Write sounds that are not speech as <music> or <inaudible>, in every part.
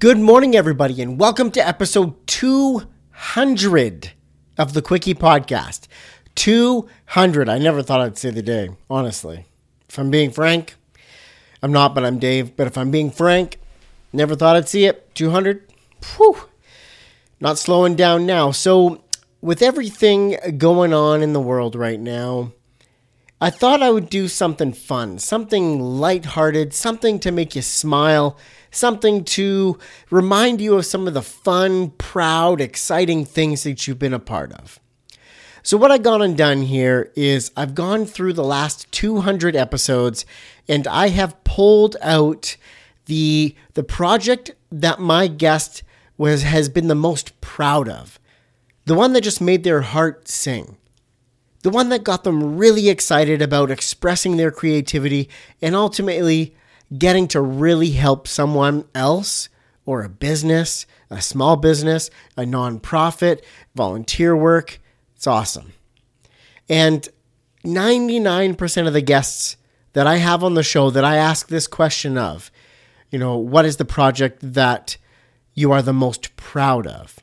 Good morning, everybody, and welcome to episode 200 of the Quickie Podcast. 200. I never thought I'd say the day, honestly. If I'm being frank, I'm not, but I'm Dave. But if I'm being frank, never thought I'd see it. 200. Whew. Not slowing down now. So, with everything going on in the world right now, I thought I would do something fun, something lighthearted, something to make you smile something to remind you of some of the fun, proud, exciting things that you've been a part of. So, what I've gone and done here is I've gone through the last 200 episodes and I have pulled out the, the project that my guest was, has been the most proud of, the one that just made their heart sing the one that got them really excited about expressing their creativity and ultimately getting to really help someone else or a business, a small business, a nonprofit, volunteer work. It's awesome. And 99% of the guests that I have on the show that I ask this question of, you know, what is the project that you are the most proud of?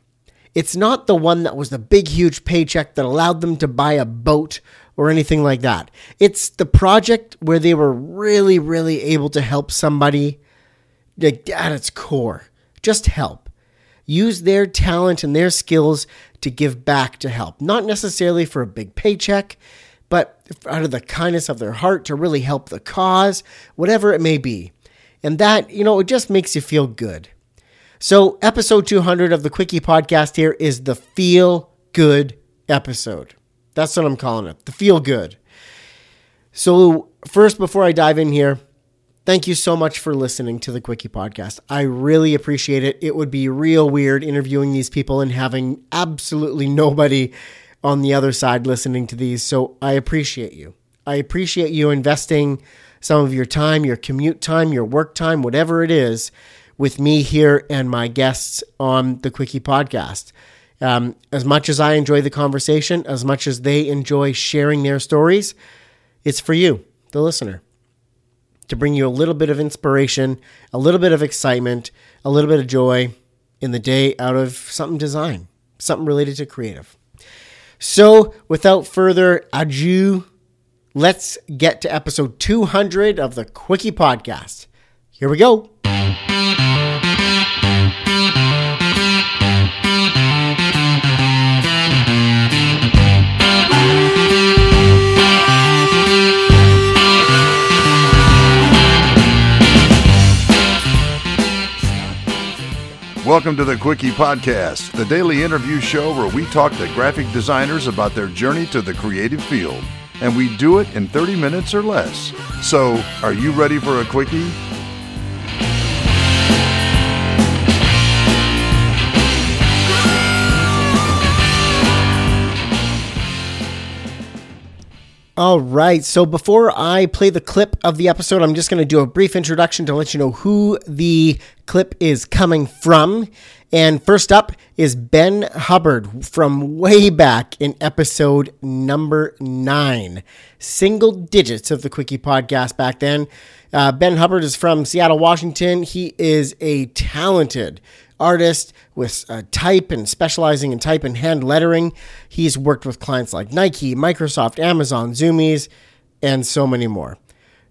It's not the one that was the big, huge paycheck that allowed them to buy a boat or anything like that. It's the project where they were really, really able to help somebody like, at its core. Just help. Use their talent and their skills to give back to help. Not necessarily for a big paycheck, but out of the kindness of their heart to really help the cause, whatever it may be. And that, you know, it just makes you feel good. So, episode 200 of the Quickie podcast here is the Feel Good episode. That's what I'm calling it. The feel good. So, first, before I dive in here, thank you so much for listening to the Quickie podcast. I really appreciate it. It would be real weird interviewing these people and having absolutely nobody on the other side listening to these. So, I appreciate you. I appreciate you investing some of your time, your commute time, your work time, whatever it is, with me here and my guests on the Quickie podcast. Um, as much as I enjoy the conversation, as much as they enjoy sharing their stories, it's for you, the listener, to bring you a little bit of inspiration, a little bit of excitement, a little bit of joy in the day out of something design, something related to creative. So, without further ado, let's get to episode 200 of the Quickie Podcast. Here we go. Welcome to the Quickie Podcast, the daily interview show where we talk to graphic designers about their journey to the creative field. And we do it in 30 minutes or less. So, are you ready for a Quickie? All right. So before I play the clip of the episode, I'm just going to do a brief introduction to let you know who the clip is coming from. And first up is Ben Hubbard from way back in episode number nine, single digits of the Quickie podcast back then. Uh, ben Hubbard is from Seattle, Washington. He is a talented artist with uh, type and specializing in type and hand lettering. He's worked with clients like Nike, Microsoft, Amazon, Zoomies, and so many more.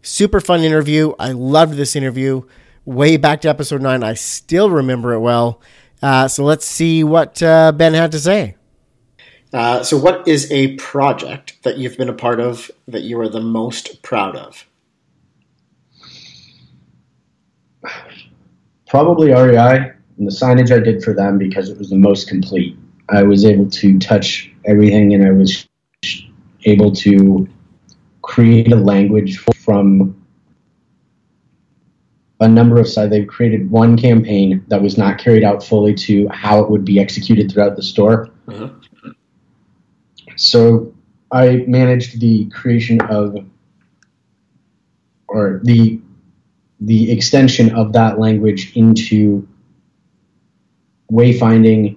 Super fun interview. I loved this interview. Way back to episode nine, I still remember it well. Uh, so let's see what uh, Ben had to say. Uh, so, what is a project that you've been a part of that you are the most proud of? Probably REI and the signage I did for them because it was the most complete. I was able to touch everything and I was able to create a language from a number of sides. They've created one campaign that was not carried out fully to how it would be executed throughout the store. Uh-huh. So I managed the creation of or the the extension of that language into wayfinding,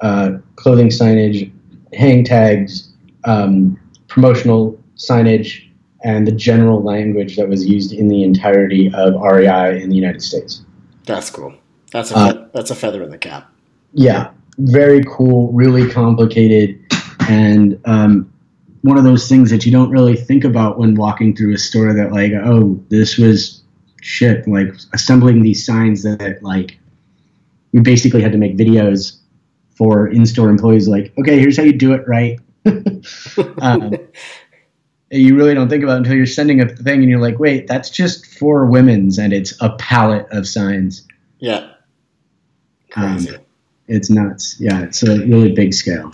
uh, clothing signage, hang tags, um, promotional signage, and the general language that was used in the entirety of REI in the United States. That's cool. That's a uh, that's a feather in the cap. Yeah, very cool, really complicated, and um, one of those things that you don't really think about when walking through a store. That like, oh, this was shit. Like assembling these signs that like we basically had to make videos for in-store employees. Like, okay, here's how you do it right. <laughs> um, you really don't think about it until you're sending a thing and you're like, wait, that's just for women's and it's a palette of signs. Yeah. Crazy. Um, it's nuts. Yeah, it's a really big scale.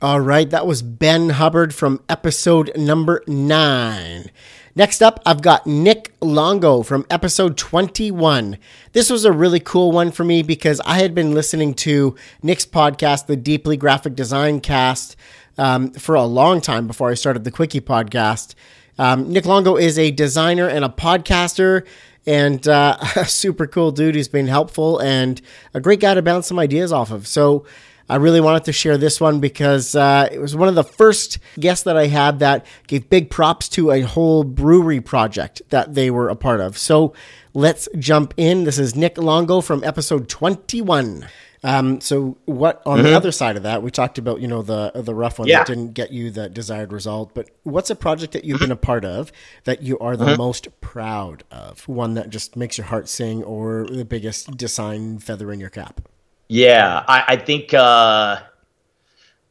All right, that was Ben Hubbard from episode number nine. Next up, I've got Nick Longo from episode 21. This was a really cool one for me because I had been listening to Nick's podcast, the Deeply Graphic Design Cast, um, for a long time before I started the Quickie podcast. Um, Nick Longo is a designer and a podcaster and uh, <laughs> a super cool dude who's been helpful and a great guy to bounce some ideas off of. So, I really wanted to share this one because uh, it was one of the first guests that I had that gave big props to a whole brewery project that they were a part of. So let's jump in. This is Nick Longo from episode 21. Um, so what on mm-hmm. the other side of that, we talked about, you know, the the rough one yeah. that didn't get you the desired result, but what's a project that you've been a part of that you are the mm-hmm. most proud of? One that just makes your heart sing or the biggest design feather in your cap? Yeah, I, I think uh,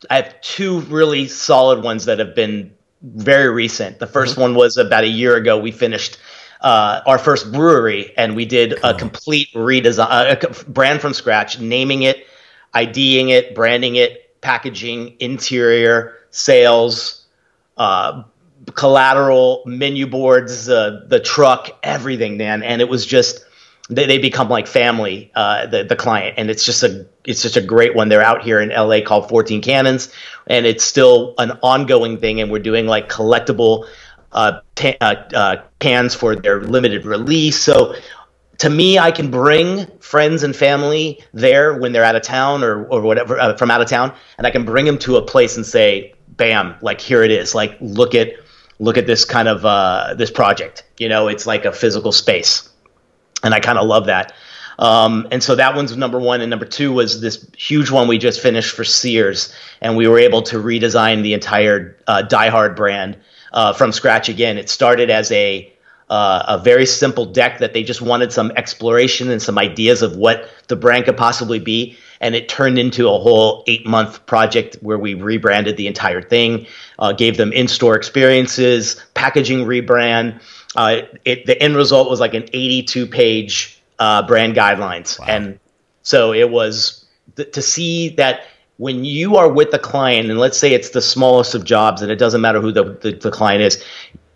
I have two really solid ones that have been very recent. The 1st mm-hmm. one was about a year ago. We finished uh, our first brewery, and we did cool. a complete redesign, uh, a brand from scratch, naming it, IDing it, branding it, packaging, interior, sales, uh, collateral, menu boards, uh, the truck, everything, man. And it was just they, they become like family, uh, the the client, and it's just a it's just a great one. They're out here in LA called 14 Cannons, and it's still an ongoing thing, and we're doing like collectible uh, t- uh, uh, cans for their limited release. So to me, I can bring friends and family there when they're out of town or, or whatever uh, from out of town, and I can bring them to a place and say, "Bam! Like here it is. Like look at look at this kind of uh, this project. You know, it's like a physical space." And I kind of love that. Um, and so that one's number one, and number two was this huge one we just finished for Sears, and we were able to redesign the entire uh, Die Hard brand uh, from scratch again. It started as a uh, a very simple deck that they just wanted some exploration and some ideas of what the brand could possibly be, and it turned into a whole eight month project where we rebranded the entire thing, uh, gave them in store experiences, packaging rebrand. Uh, it, the end result was like an 82 page uh, brand guidelines. Wow. And so it was th- to see that when you are with the client, and let's say it's the smallest of jobs, and it doesn't matter who the, the, the client is,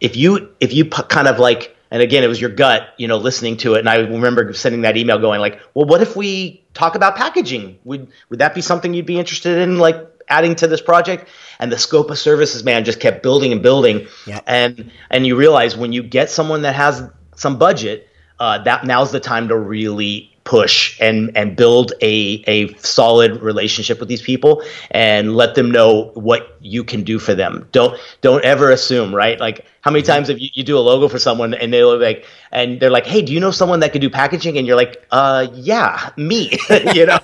if you if you p- kind of like and again it was your gut you know listening to it and i remember sending that email going like well what if we talk about packaging would would that be something you'd be interested in like adding to this project and the scope of services man just kept building and building yep. and and you realize when you get someone that has some budget uh, that now's the time to really push and and build a a solid relationship with these people and let them know what you can do for them. Don't don't ever assume right? Like how many times have you, you do a logo for someone and they're like and they're like hey do you know someone that can do packaging? And you're like uh yeah me. <laughs> You know?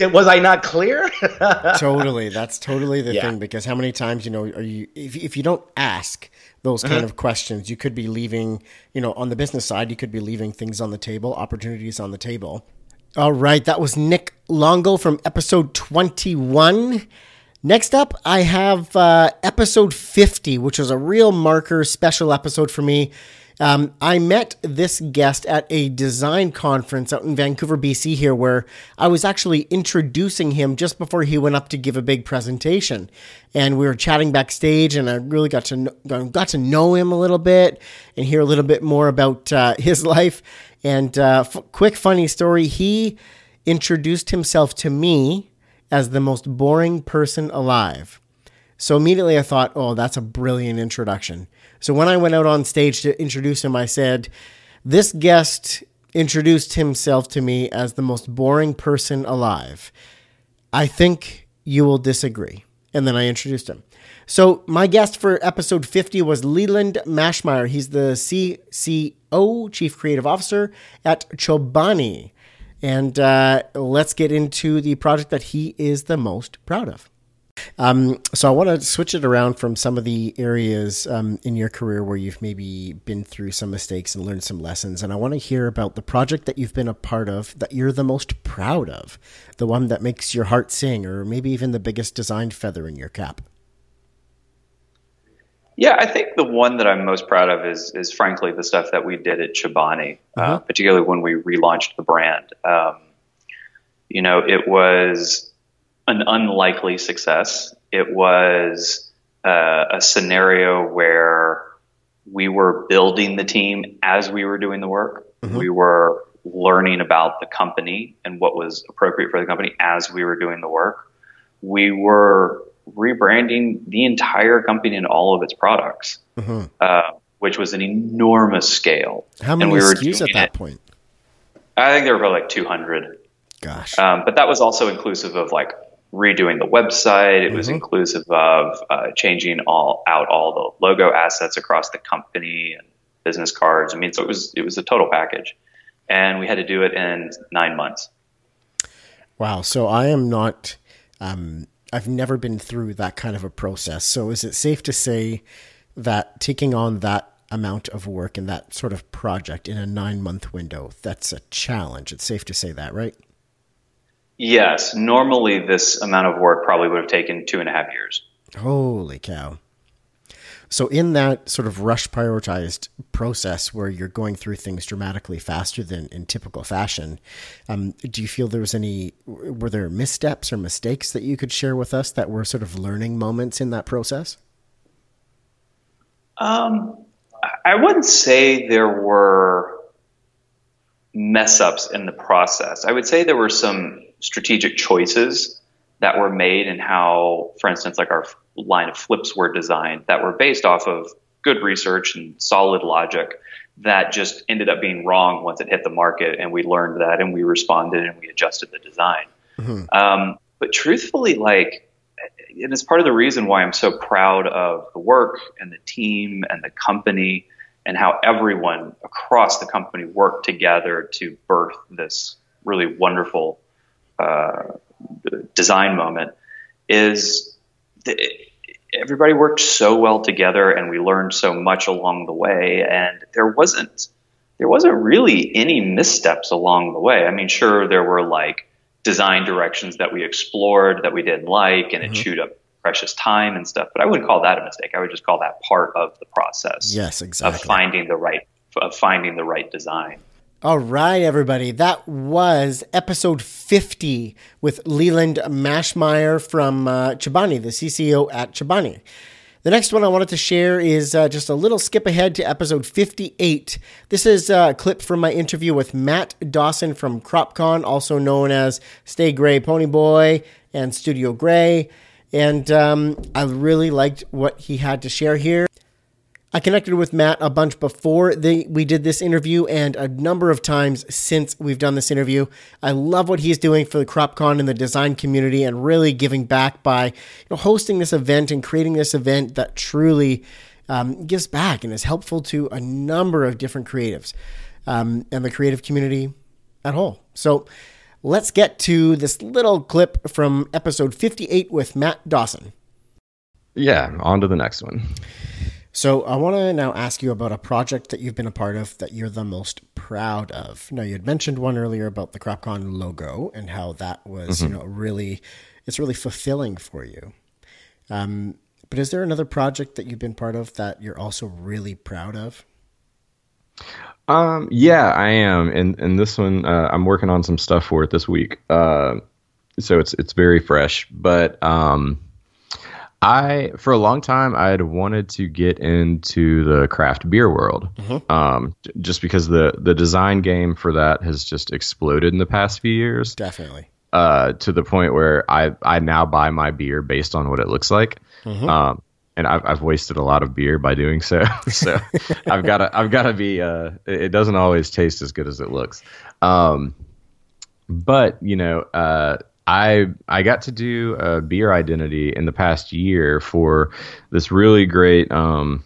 <laughs> Was i not clear? Totally. That's totally the yeah. thing because how many times you know are you if, if you don't ask those kind uh-huh. of questions. You could be leaving, you know, on the business side, you could be leaving things on the table, opportunities on the table. All right, that was Nick Longo from episode 21. Next up, I have uh, episode 50, which was a real marker special episode for me. Um, I met this guest at a design conference out in Vancouver, BC, here, where I was actually introducing him just before he went up to give a big presentation. And we were chatting backstage, and I really got to know, got to know him a little bit and hear a little bit more about uh, <laughs> his life. And uh, f- quick funny story: he introduced himself to me as the most boring person alive. So immediately I thought, oh, that's a brilliant introduction. So when I went out on stage to introduce him, I said, This guest introduced himself to me as the most boring person alive. I think you will disagree. And then I introduced him. So my guest for episode 50 was Leland Maschmeyer. He's the CCO, Chief Creative Officer at Chobani. And uh, let's get into the project that he is the most proud of. Um, so I want to switch it around from some of the areas um, in your career where you've maybe been through some mistakes and learned some lessons, and I want to hear about the project that you've been a part of that you're the most proud of, the one that makes your heart sing, or maybe even the biggest design feather in your cap. Yeah, I think the one that I'm most proud of is is frankly the stuff that we did at Chobani, uh, mm-hmm. uh, particularly when we relaunched the brand. Um, you know, it was an unlikely success. It was uh, a scenario where we were building the team as we were doing the work. Mm-hmm. We were learning about the company and what was appropriate for the company as we were doing the work. We were rebranding the entire company and all of its products, mm-hmm. uh, which was an enormous scale. How many and we SKUs at that it, point? I think there were probably like 200. Gosh. Um, but that was also inclusive of like redoing the website. It mm-hmm. was inclusive of uh, changing all out all the logo assets across the company and business cards. I mean, so it was it was a total package, and we had to do it in nine months. Wow. So I am not. Um, I've never been through that kind of a process. So is it safe to say that taking on that amount of work and that sort of project in a nine month window, that's a challenge. It's safe to say that, right? Yes. Normally, this amount of work probably would have taken two and a half years. Holy cow. So, in that sort of rush prioritized process where you're going through things dramatically faster than in typical fashion, um, do you feel there was any, were there missteps or mistakes that you could share with us that were sort of learning moments in that process? Um, I wouldn't say there were mess ups in the process. I would say there were some strategic choices that were made and how, for instance, like our line of flips were designed that were based off of good research and solid logic that just ended up being wrong once it hit the market. And we learned that and we responded and we adjusted the design. Mm-hmm. Um, but truthfully, like, and it's part of the reason why I'm so proud of the work and the team and the company and how everyone across the company worked together to birth this really wonderful uh, design moment is the, everybody worked so well together and we learned so much along the way. And there wasn't there wasn't really any missteps along the way. I mean sure there were like design directions that we explored that we didn't like and mm-hmm. it chewed up precious time and stuff but i wouldn't call that a mistake. I would just call that part of the process yes exactly. of finding the right of finding the right design all right, everybody. That was episode 50 with Leland Maschmeyer from uh, Chobani, the CCO at Chobani. The next one I wanted to share is uh, just a little skip ahead to episode 58. This is a clip from my interview with Matt Dawson from CropCon, also known as Stay Gray Pony Boy and Studio Gray. And um, I really liked what he had to share here. I connected with Matt a bunch before we did this interview and a number of times since we've done this interview. I love what he's doing for the CropCon and the design community and really giving back by you know, hosting this event and creating this event that truly um, gives back and is helpful to a number of different creatives um, and the creative community at whole. So let's get to this little clip from episode 58 with Matt Dawson. Yeah, on to the next one. So I want to now ask you about a project that you've been a part of that you're the most proud of. Now you had mentioned one earlier about the CropCon logo and how that was, mm-hmm. you know, really it's really fulfilling for you. Um, but is there another project that you've been part of that you're also really proud of? Um, yeah, I am, and and this one uh, I'm working on some stuff for it this week. Uh, so it's it's very fresh, but um, I for a long time I had wanted to get into the craft beer world, mm-hmm. um, just because the the design game for that has just exploded in the past few years. Definitely. Uh, to the point where I I now buy my beer based on what it looks like. Mm-hmm. Um, and I've I've wasted a lot of beer by doing so. <laughs> so <laughs> I've got to I've got to be. Uh, it doesn't always taste as good as it looks. Um, but you know, uh, I I got to do a beer identity in the past year for this really great um,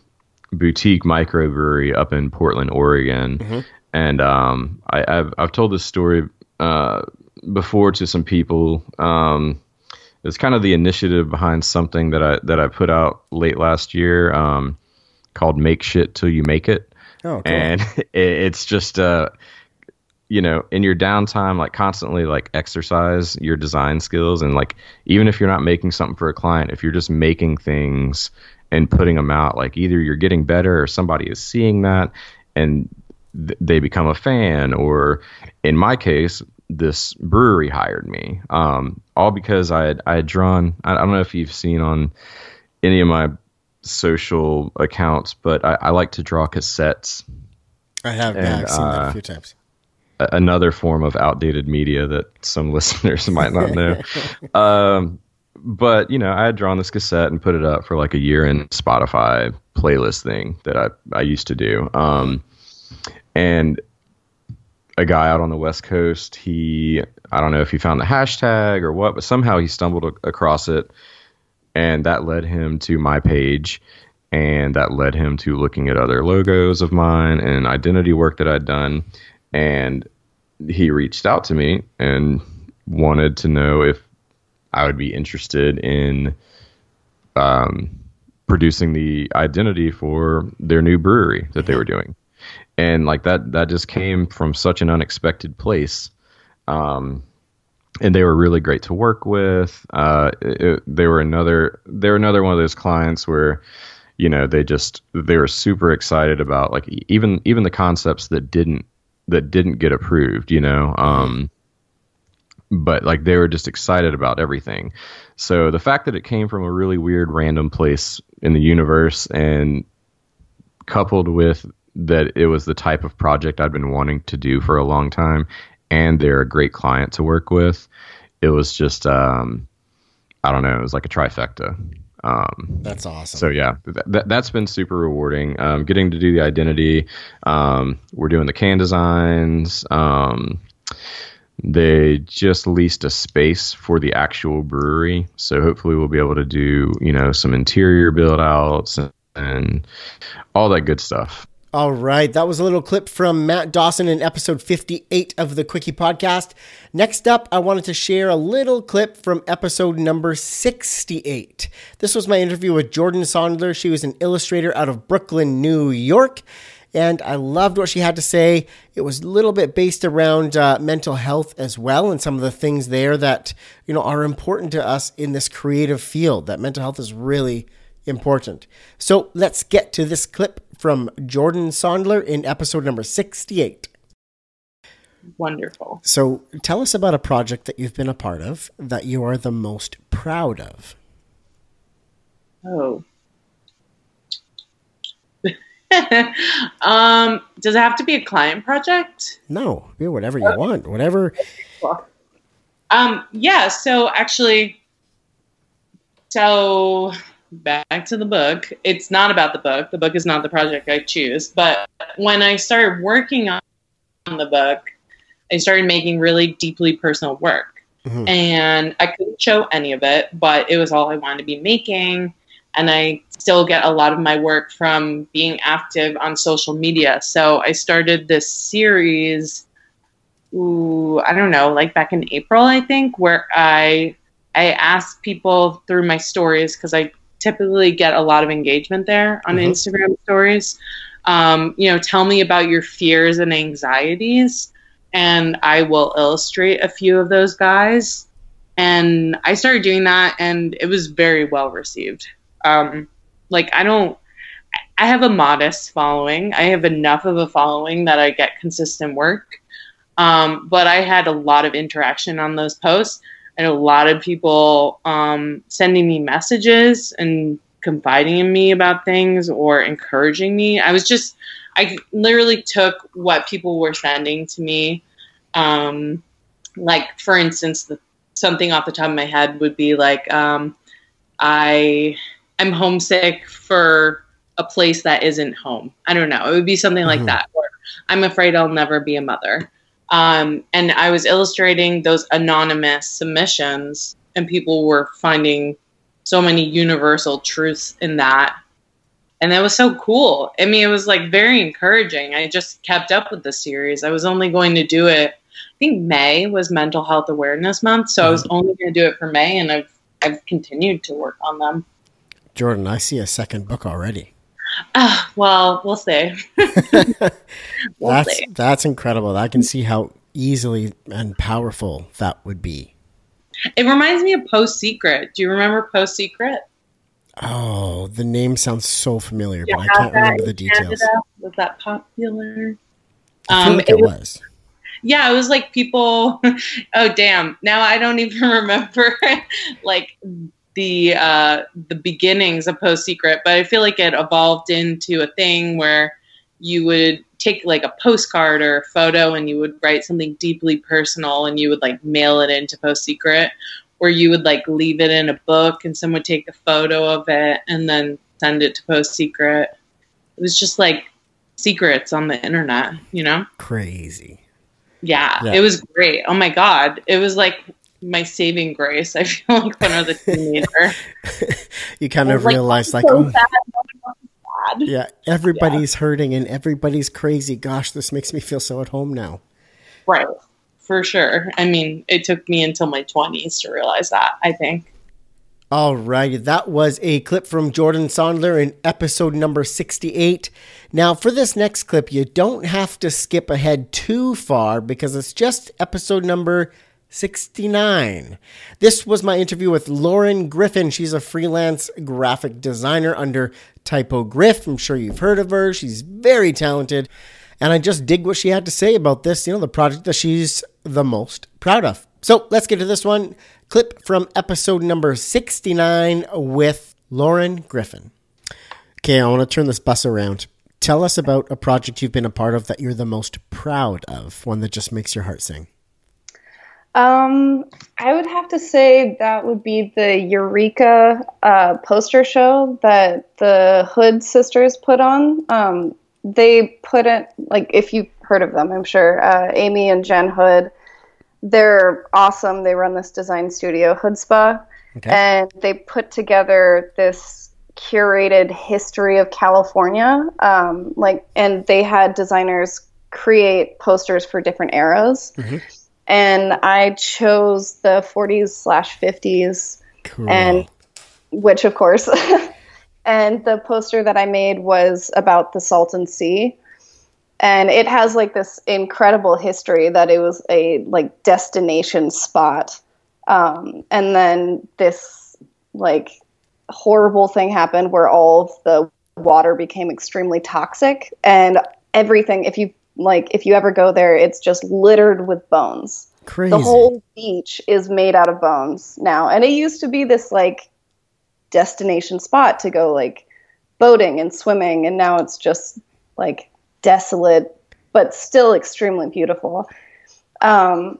boutique microbrewery up in Portland, Oregon, mm-hmm. and um, I, have I've told this story uh, before to some people. Um, it's kind of the initiative behind something that I that I put out late last year um, called "Make Shit Till You Make It," Oh, cool. and <laughs> it, it's just uh, you know in your downtime, like constantly like exercise your design skills, and like even if you're not making something for a client, if you're just making things and putting them out, like either you're getting better or somebody is seeing that and th- they become a fan, or in my case, this brewery hired me, um, all because I had I had drawn. I, I don't know if you've seen on any of my social accounts, but I, I like to draw cassettes. I have yeah, I've seen that a uh, few times. Another form of outdated media that some <laughs> listeners might not know. <laughs> um, but you know, I had drawn this cassette and put it up for like a year in Spotify playlist thing that I I used to do. Um, and a guy out on the West Coast, he I don't know if he found the hashtag or what, but somehow he stumbled a- across it, and that led him to my page, and that led him to looking at other logos of mine and identity work that I'd done, and he reached out to me and wanted to know if I would be interested in um, producing the identity for their new brewery that they were doing, and like that that just came from such an unexpected place. Um, and they were really great to work with. Uh, it, it- they were another they were another one of those clients where you know they just they were super excited about like even even the concepts that didn't that didn't get approved. You know. Um, but like they were just excited about everything. So the fact that it came from a really weird random place in the universe and coupled with that it was the type of project I'd been wanting to do for a long time and they're a great client to work with, it was just um I don't know, it was like a trifecta. Um That's awesome. so yeah, th- th- that's been super rewarding. Um, getting to do the identity. Um, we're doing the can designs. Um, they just leased a space for the actual brewery, so hopefully we'll be able to do you know some interior build outs and, and all that good stuff. All right, that was a little clip from Matt Dawson in episode 58 of the Quickie podcast. Next up, I wanted to share a little clip from episode number 68. This was my interview with Jordan Sondler. She was an illustrator out of Brooklyn, New York, and I loved what she had to say. It was a little bit based around uh, mental health as well, and some of the things there that you know are important to us in this creative field. That mental health is really important. So let's get to this clip from Jordan Sondler in episode number 68. Wonderful. So tell us about a project that you've been a part of that you are the most proud of. Oh. <laughs> um, does it have to be a client project? No, be whatever you want, whatever. Um, yeah, so actually, so back to the book. It's not about the book. The book is not the project I choose. But when I started working on the book, I started making really deeply personal work. Mhm. And I couldn't show any of it, but it was all I wanted to be making. And I still get a lot of my work from being active on social media. So I started this series ooh, I don't know, like back in April, I think, where I I asked people through my stories because I typically get a lot of engagement there on Mhm. Instagram stories. Um, you know, tell me about your fears and anxieties, and I will illustrate a few of those guys. And I started doing that, and it was very well received. Um, like I don't. I have a modest following. I have enough of a following that I get consistent work. Um, but I had a lot of interaction on those posts and a lot of people um, sending me messages and confiding in me about things or encouraging me. I was just, I literally took what people were sending to me. Um, like, for instance, the, something off the top of my head would be like, um, I, I'm homesick for a place that isn't home. I don't know. It would be something like Mhm. that. Or I'm afraid I'll never be a mother. Um, and I was illustrating those anonymous submissions, and people were finding so many universal truths in that. And that was so cool. I mean, it was like very encouraging. I just kept up with the series. I was only going to do it I think May was Mental Health Awareness Month, so I was only going to do it for May, and I've I've continued to work on them. Jordan, I see a second book already. Uh, well, we'll see. <laughs> <laughs> we'll that's see. that's incredible. I can see how easily and powerful that would be. It reminds me of Post Secret. Do you remember Post Secret? Oh, the name sounds so familiar, You but I can't remember the details. Canada? Was that popular? I Um, like it it was- was. Yeah, it was like people. <laughs> oh damn! Now I don't even remember like the uh, the beginnings of Post Secret, but I feel like it evolved into a thing where you would take like a postcard or a photo and you would write something deeply personal and you would like mail it into Post Secret, or you would like leave it in a book and someone would take a photo of it and then send it to Post Secret. It was just like secrets on the internet, you know. Crazy. Yeah, Yeah. it was great. Oh my god, it was like my saving grace. I <laughs> feel like when I was a teenager. <laughs> You kind of like, realize, like, so oh, sad, no one else is sad. <laughs> yeah, everybody's hurting and everybody's crazy. Gosh, this makes me feel so at home now. Right, for sure. I mean, it took me until my twenties to realize that. I think. All righty, that was a clip from Jordan Sondler in episode number 68. Now, for this next clip, you don't have to skip ahead too far because it's just episode number 69. This was my interview with Lauren Griffin. She's a freelance graphic designer under Typogriff. I'm sure you've heard of her. She's very talented. And I just dig what she had to say about this, you know, the project that she's the most proud of. So let's get to this one. Clip from episode number 69 with Lauren Griffin. Okay, I want to turn this bus around. Tell us about a project you've been a part of that you're the most proud of, one that just makes your heart sing. Um, I would have to say that would be the Eureka uh, poster show that the Hood sisters put on. Um, they put it like if you've heard of them, I'm sure. Uh, Amy and Jen Hood, they're awesome. They run this design studio, Hoodzpah, Okay. and they put together this curated history of California. Um, like, and they had designers create posters for different eras and I chose the 40s slash 50s, Cool. and which of course, <laughs> and the poster that I made was about the Salton Sea, and it has like this incredible history that it was a like destination spot, um, and then this like horrible thing happened where all of the water became extremely toxic, and everything if you like if you ever go there it's just littered with bones. Crazy. the whole beach is made out of bones now. And it used to be this like destination spot to go like boating and swimming and now it's just like desolate but still extremely beautiful. Um,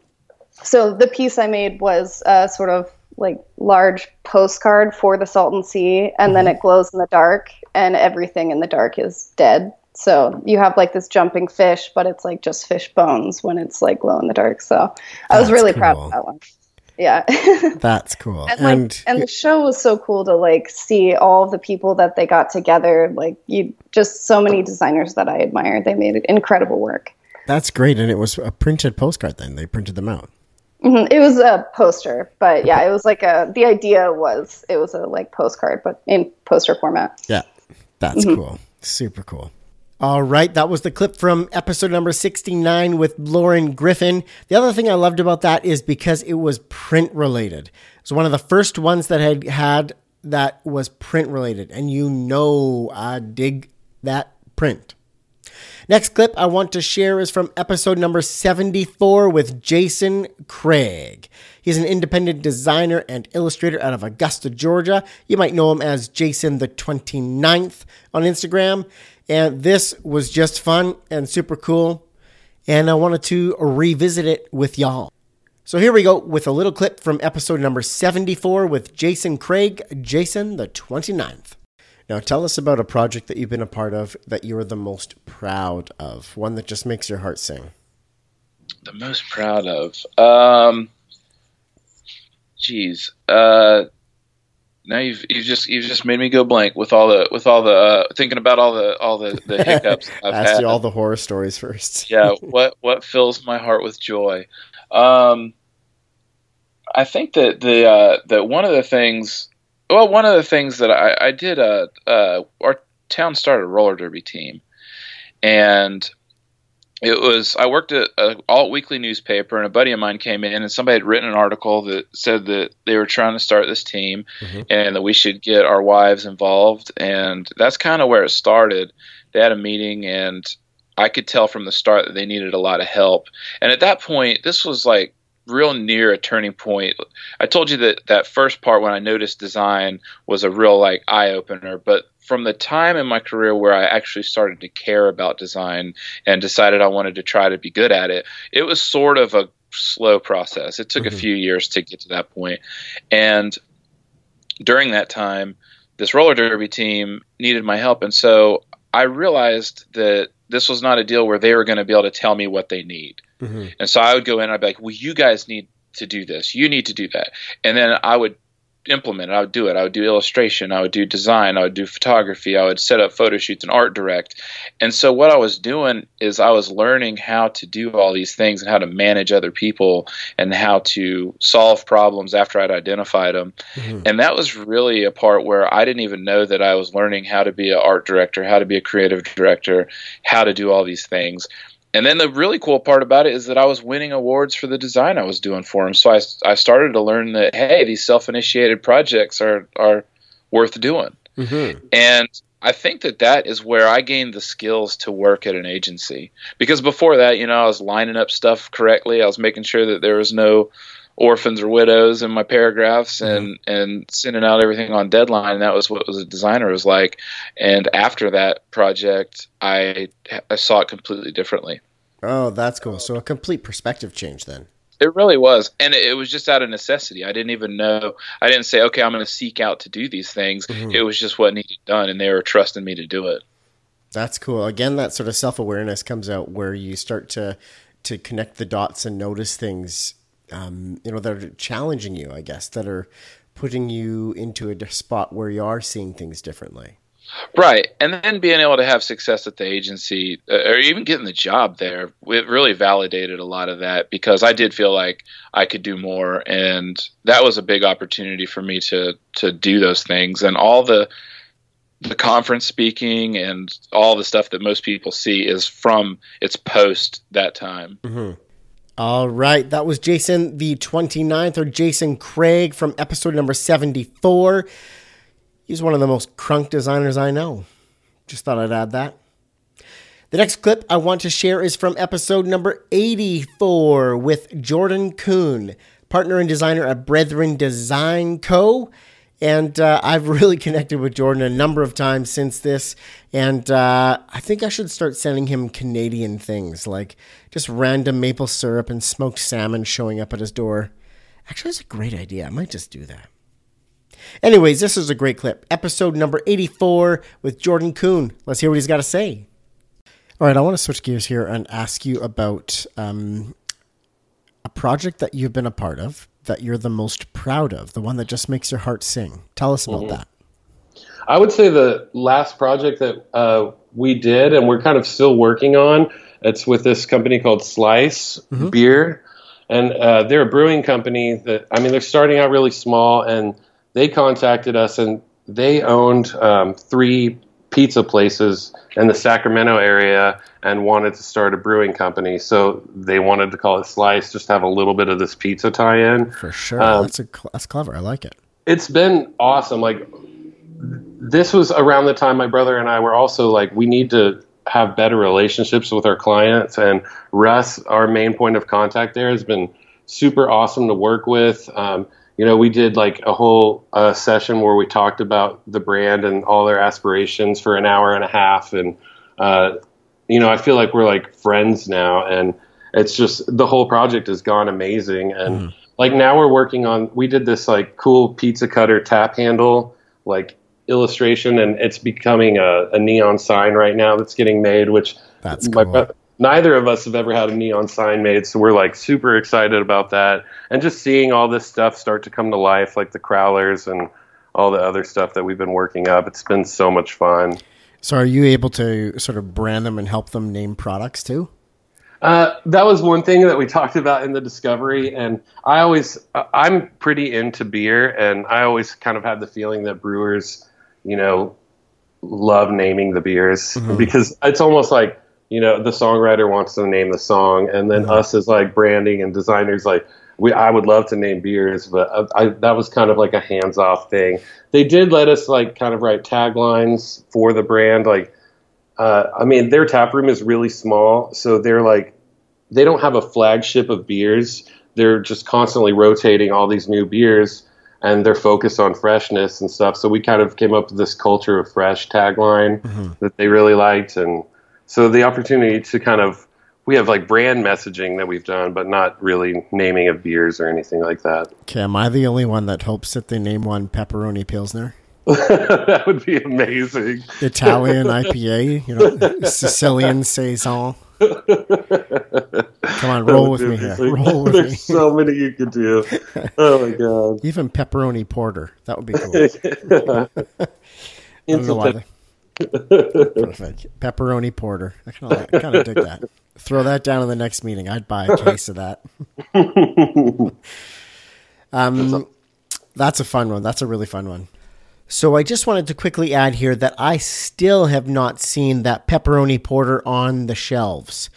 so the piece i made was a sort of like large postcard for the salton sea and then it glows in the dark and everything in the dark is dead so you have like this jumping fish but it's like just fish bones when it's like glow in the dark so i was That's really proud of that one yeah <laughs> That's cool. and like And, and the show was so cool to like see all the people that they got together like you just so many designers that i admire they made it incredible work that's great. And it was a printed postcard then. They printed them out. Mhm. it was a poster but yeah it was like a the idea was it was a like postcard but in poster format Yeah, that's cool. Super cool. All right, that was the clip from episode number 69 with Lauren Griffin. The other thing I loved about that is because it was print related. It's one of the first ones that had had that was print related, and you know I dig that print. Next clip I want to share is from episode number 74 with Jason Craig. He's an independent designer and illustrator out of Augusta, Georgia. You might know him as Jason the 29th on Instagram. And this was just fun and super cool. And I wanted to revisit it with y'all. So here we go with a little clip from episode number 74 with Jason Craig, Jason the 29th. Now, tell us about a project that you've been a part of that you are the most proud of, one that just makes your heart sing. the most proud of um geez uh now you've you've just you've just made me go blank with all the with all the uh, thinking about all the all the the <laughs> hiccups I've Ask had. you all the horror stories first. yeah <laughs> what what fills my heart with joy Um, I think that the uh, that one of the things, well, one of the things that I, I did, uh, uh, our town started a roller derby team, and it was I worked at an alt weekly newspaper, and a buddy of mine came in, and somebody had written an article that said that they were trying to start this team, Mm-hmm. and that we should get our wives involved, and that's kind of where it started. They had a meeting, and I could tell from the start that they needed a lot of help, and at that point, this was like real near a turning point. I told you that that first part when I noticed design was a real like eye opener, but from the time in my career where I actually started to care about design and decided I wanted to try to be good at it, it was sort of a slow process. It took a mm-hmm. few years to get to that point. And during that time, this roller derby team needed my help. And so I realized that this was not a deal where they were going to be able to tell me what they need. Mm-hmm. And so I would go in and I'd be like, well, you guys need to do this. You need to do that. And then I would implement it. I would do it. I would do illustration. I would do design. I would do photography. I would set up photo shoots and art direct. And so what I was doing is I was learning how to do all these things and how to manage other people and how to solve problems after I'd identified them. Mm-hmm. And that was really a part where I didn't even know that I was learning how to be an art director, how to be a creative director, how to do all these things. And then the really cool part about it is that I was winning awards for the design I was doing for them. So I, I started to learn that hey, these self-initiated projects are are worth doing. Mm-hmm. And I think that that is where I gained the skills to work at an agency. Because before that, you know, I was lining up stuff correctly. I was making sure that there was no orphans or widows in my paragraphs mm-hmm. and and sending out everything on deadline. And that was what was a designer was like. And after that project, I I saw it completely differently. Oh, that's cool. So a complete perspective change then. It really was, and it, it was just out of necessity. I didn't even know. I didn't say, "Okay, I'm going to seek out to do these things." It was just what needed done, and they were trusting me to do it. That's cool. Again, that sort of self awareness comes out where you start to to connect the dots and notice things, um, you know, that are challenging you. I guess that are putting you into a spot where you are seeing things differently. Right, and then being able to have success at the agency, uh, or even getting the job there, it really validated a lot of that because I did feel like I could do more, and that was a big opportunity for me to to do those things. And all the the conference speaking and all the stuff that most people see is from its post that time. Mm-hmm. All right, that was Jason the 29th, or Jason Craig from episode number 74. He's one of the most crunk designers I know. Just thought I'd add that. The next clip I want to share is from episode number 84 with Jordan Coon, partner and designer at Brethren Design Co. And uh, I've really <laughs> connected with Jordan a number of times since this. And uh, I think I should start sending him Canadian things like just random maple syrup and smoked salmon showing up at his door. Actually, that's a great idea. I might just do that. Anyways, this is a great clip. Episode number 84 with Jordan Coon. Let's hear what he's got to say. All right, I want to switch gears here and ask you about um, a project that you've been a part of that you're the most proud of, the one that just makes your heart sing. Tell us about that. I would say the last project that uh, we did, and we're kind of still working on, it's with this company called Slice Beer, and uh, they're a brewing company that I mean they're starting out really small, and they contacted us, and they owned um, three pizza places in the Sacramento area and wanted to start a brewing company. So they wanted to call it Slice, just have a little bit of this pizza tie-in. For sure. Um, that's, a, that's clever. I like it. it's been awesome. Like this was around the time my brother and I were also like, we need to have better relationships with our clients. And Russ, our main point of contact there, has been super awesome to work with. Um, you know, we did like a whole uh, session where we talked about the brand and all their aspirations for an hour and a half. And, uh, you know, I feel like we're like friends now. And it's just the whole project has gone amazing. And like now we're working on, we did this like cool pizza cutter tap handle, like illustration, and it's becoming a, a neon sign right now that's getting made, which That's my cool. bro- neither of us have ever had a neon sign made, so we're like super excited about that. And just seeing all this stuff start to come to life, like the crowlers and all the other stuff that we've been working up, it's been so much fun. So are you able to sort of brand them and help them name products too? Uh, that was one thing that we talked about in the discovery, and I always I'm pretty into beer, and I always kind of had the feeling that brewers, you know, love naming the beers mm-hmm. because it's almost like you know the songwriter wants to name the song, and then mm-hmm. us as like branding and designers like we I would love to name beers, but I, I, that was kind of like a hands off thing. They did let us like kind of write taglines for the brand, like. Uh, I mean, their tap room is really small, so they're like, they don't have a flagship of beers. They're just constantly rotating all these new beers, and they're focused on freshness and stuff. So we kind of came up with this culture of fresh tagline mm-hmm. that they really liked, and so the opportunity to kind of we have like brand messaging that we've done, but not really naming of beers or anything like that. Okay, am I the only one that hopes that they name one pepperoni pilsner? <laughs> that would be amazing. Italian <laughs> IPA, you know, Sicilian saison. <laughs> Come on, roll with me here. Roll with There's me. so many you could do. Oh my god! Even pepperoni porter. That would be cool. Perfect. Pepperoni porter. I kind of kind of dig that. Throw that down in the next meeting. I'd buy a case of that. <laughs> um, that's a fun one. That's a really fun one. So I just wanted to quickly add here that I still have not seen that pepperoni porter on the shelves.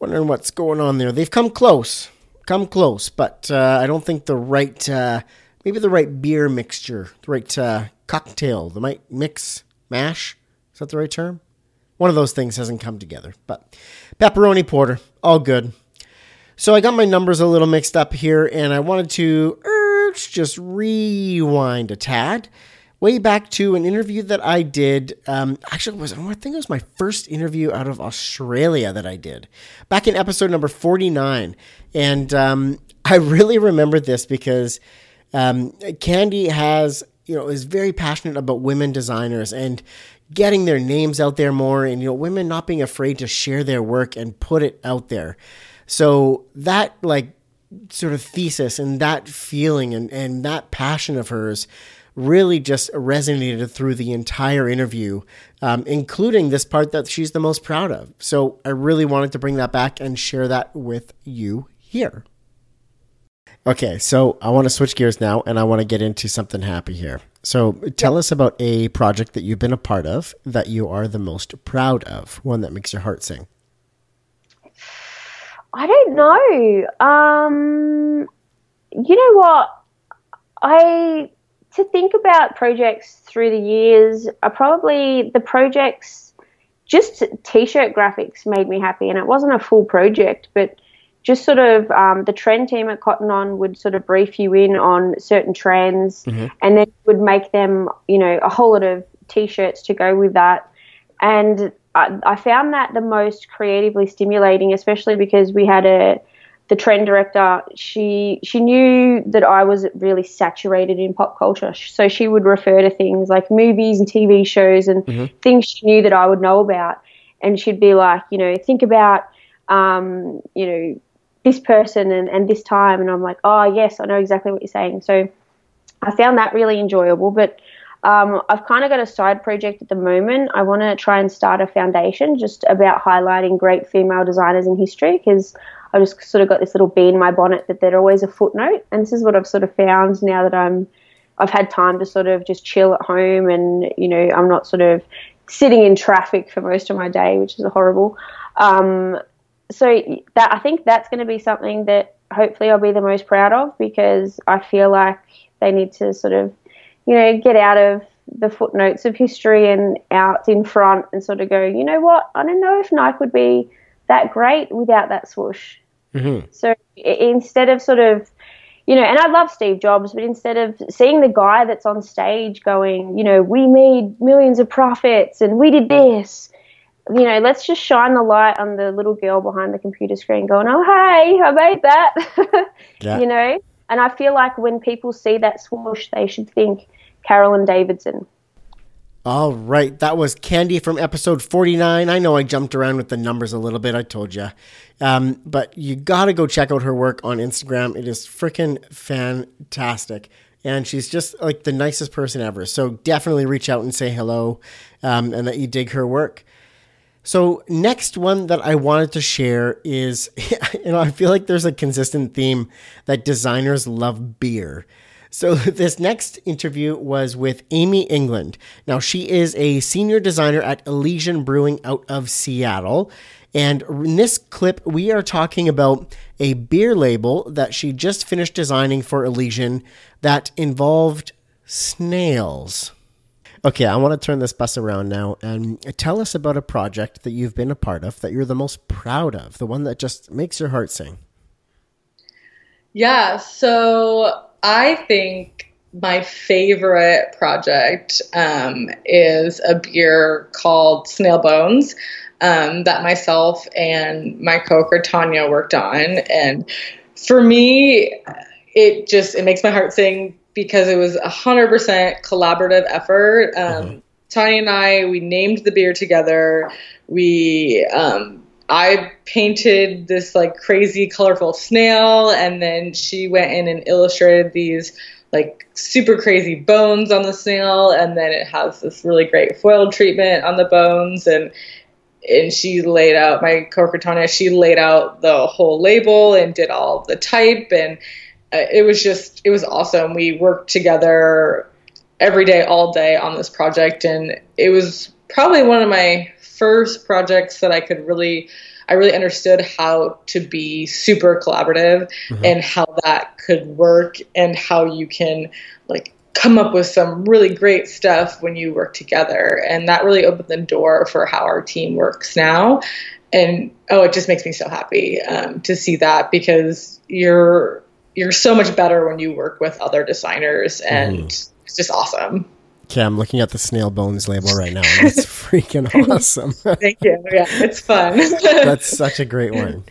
Wondering what's going on there. They've come close, come close, but uh, I don't think the right, uh, maybe the right beer mixture, the right uh, cocktail, the right mix mash. Is that the right term? One of those things hasn't come together. But pepperoni porter, all good. So I got my numbers a little mixed up here, and I wanted to just rewind a tad. Way back to an interview that I did. Um, actually, was I think it was my first interview out of Australia that I did back in episode number forty nine, and um, <laughs> I really remember this because um, Candy has you know is very passionate about women designers and getting their names out there more and you know women not being afraid to share their work and put it out there. So that like sort of thesis and that feeling and, and that passion of hers really just resonated through the entire interview um, including this part that she's the most proud of. So i really wanted to bring that back and share that with you here Okay, so I want to switch gears now and I want to get into something happy here. So tell us about a project that you've been a part of that you are the most proud of, one that makes your heart sing. I don't know. Um, you know what? I to think about projects through the years are probably the projects just t-shirt graphics made me happy and it wasn't a full project but just sort of um, the trend team at Cotton On would sort of brief you in on certain trends mm-hmm. and then would make them, you know, a whole lot of t-shirts to go with that. And I, I found that the most creatively stimulating, especially because we had a the trend director. She she knew that I was really saturated in pop culture, so she would refer to things like movies and TV shows and mm-hmm. things she knew that I would know about, and she'd be like, you know, think about um, you know, this person and, and this time. And I'm like, oh, yes, I know exactly what you're saying. So I found that really enjoyable. But um, I've kind of got a side project at the moment. I want to try and start a foundation just about highlighting great female designers in history because I just sort of got this little bee in my bonnet that they're always a footnote. And this is what I've sort of found now that I'm I've had time to sort of just chill at home and you know I'm not sort of sitting in traffic for most of my day, which is horrible. Um, so that I think that's going to be something that hopefully I'll be the most proud of because I feel like they need to sort of, you know, get out of the footnotes of history and out in front and sort of go, you know what, I don't know if Nike would be that great without that swoosh. Mm-hmm. So instead of sort of, you know, and I love Steve Jobs, but instead of seeing the guy that's on stage going, you know, we made millions of profits and we did this, you know, let's just shine the light on the little girl behind the computer screen going, oh, hey, I made that, <laughs> yeah. you know? And I feel like when people see that swoosh, they should think Carolyn Davidson. All right, that was Candy from episode 49. I know I jumped around with the numbers a little bit, I told you. Um, but you got to go check out her work on Instagram. It is freaking fantastic. And she's just like the nicest person ever. So definitely reach out and say hello um, and that you dig her work. So next one that I wanted to share is, <laughs> you know, I feel like there's a consistent theme that designers love beer. So <laughs> this next interview was with Amy England. Now she is a senior designer at Elysian Brewing out of Seattle. And in this clip, we are talking about a beer label that she just finished designing for Elysian that involved snails. Okay, I want to turn this bus around now and tell us about a project that you've been a part of that you're the most proud of, the one that just makes your heart sing. Yeah, so I think my favorite project um, is a beer called Snail Bones um, that myself and my coworker Tanya worked on, and for me, it just it makes my heart sing because it was a hundred percent collaborative effort. Um, mm-hmm. Tanya and I we named the beer together. We um, I painted this like crazy colorful snail, and then she went in and illustrated these like super crazy bones on the snail, and then it has this really great foil treatment on the bones, and and she laid out my coworker Tanya. She laid out the whole label and did all the type, and it was just it was awesome. We worked together every day, all day on this project, and it was probably one of my first projects that I could really I really understood how to be super collaborative mm-hmm. and how that could work and how you can like come up with some really great stuff when you work together. And that really opened the door for how our team works now. And oh, it just makes me so happy um, to see that because you're you're so much better when you work with other designers, and mm. it's just awesome. Okay, I'm looking at the snail bones label right now. And it's <laughs> freaking awesome. <laughs> Thank you. Yeah, it's fun. <laughs> That's such a great one.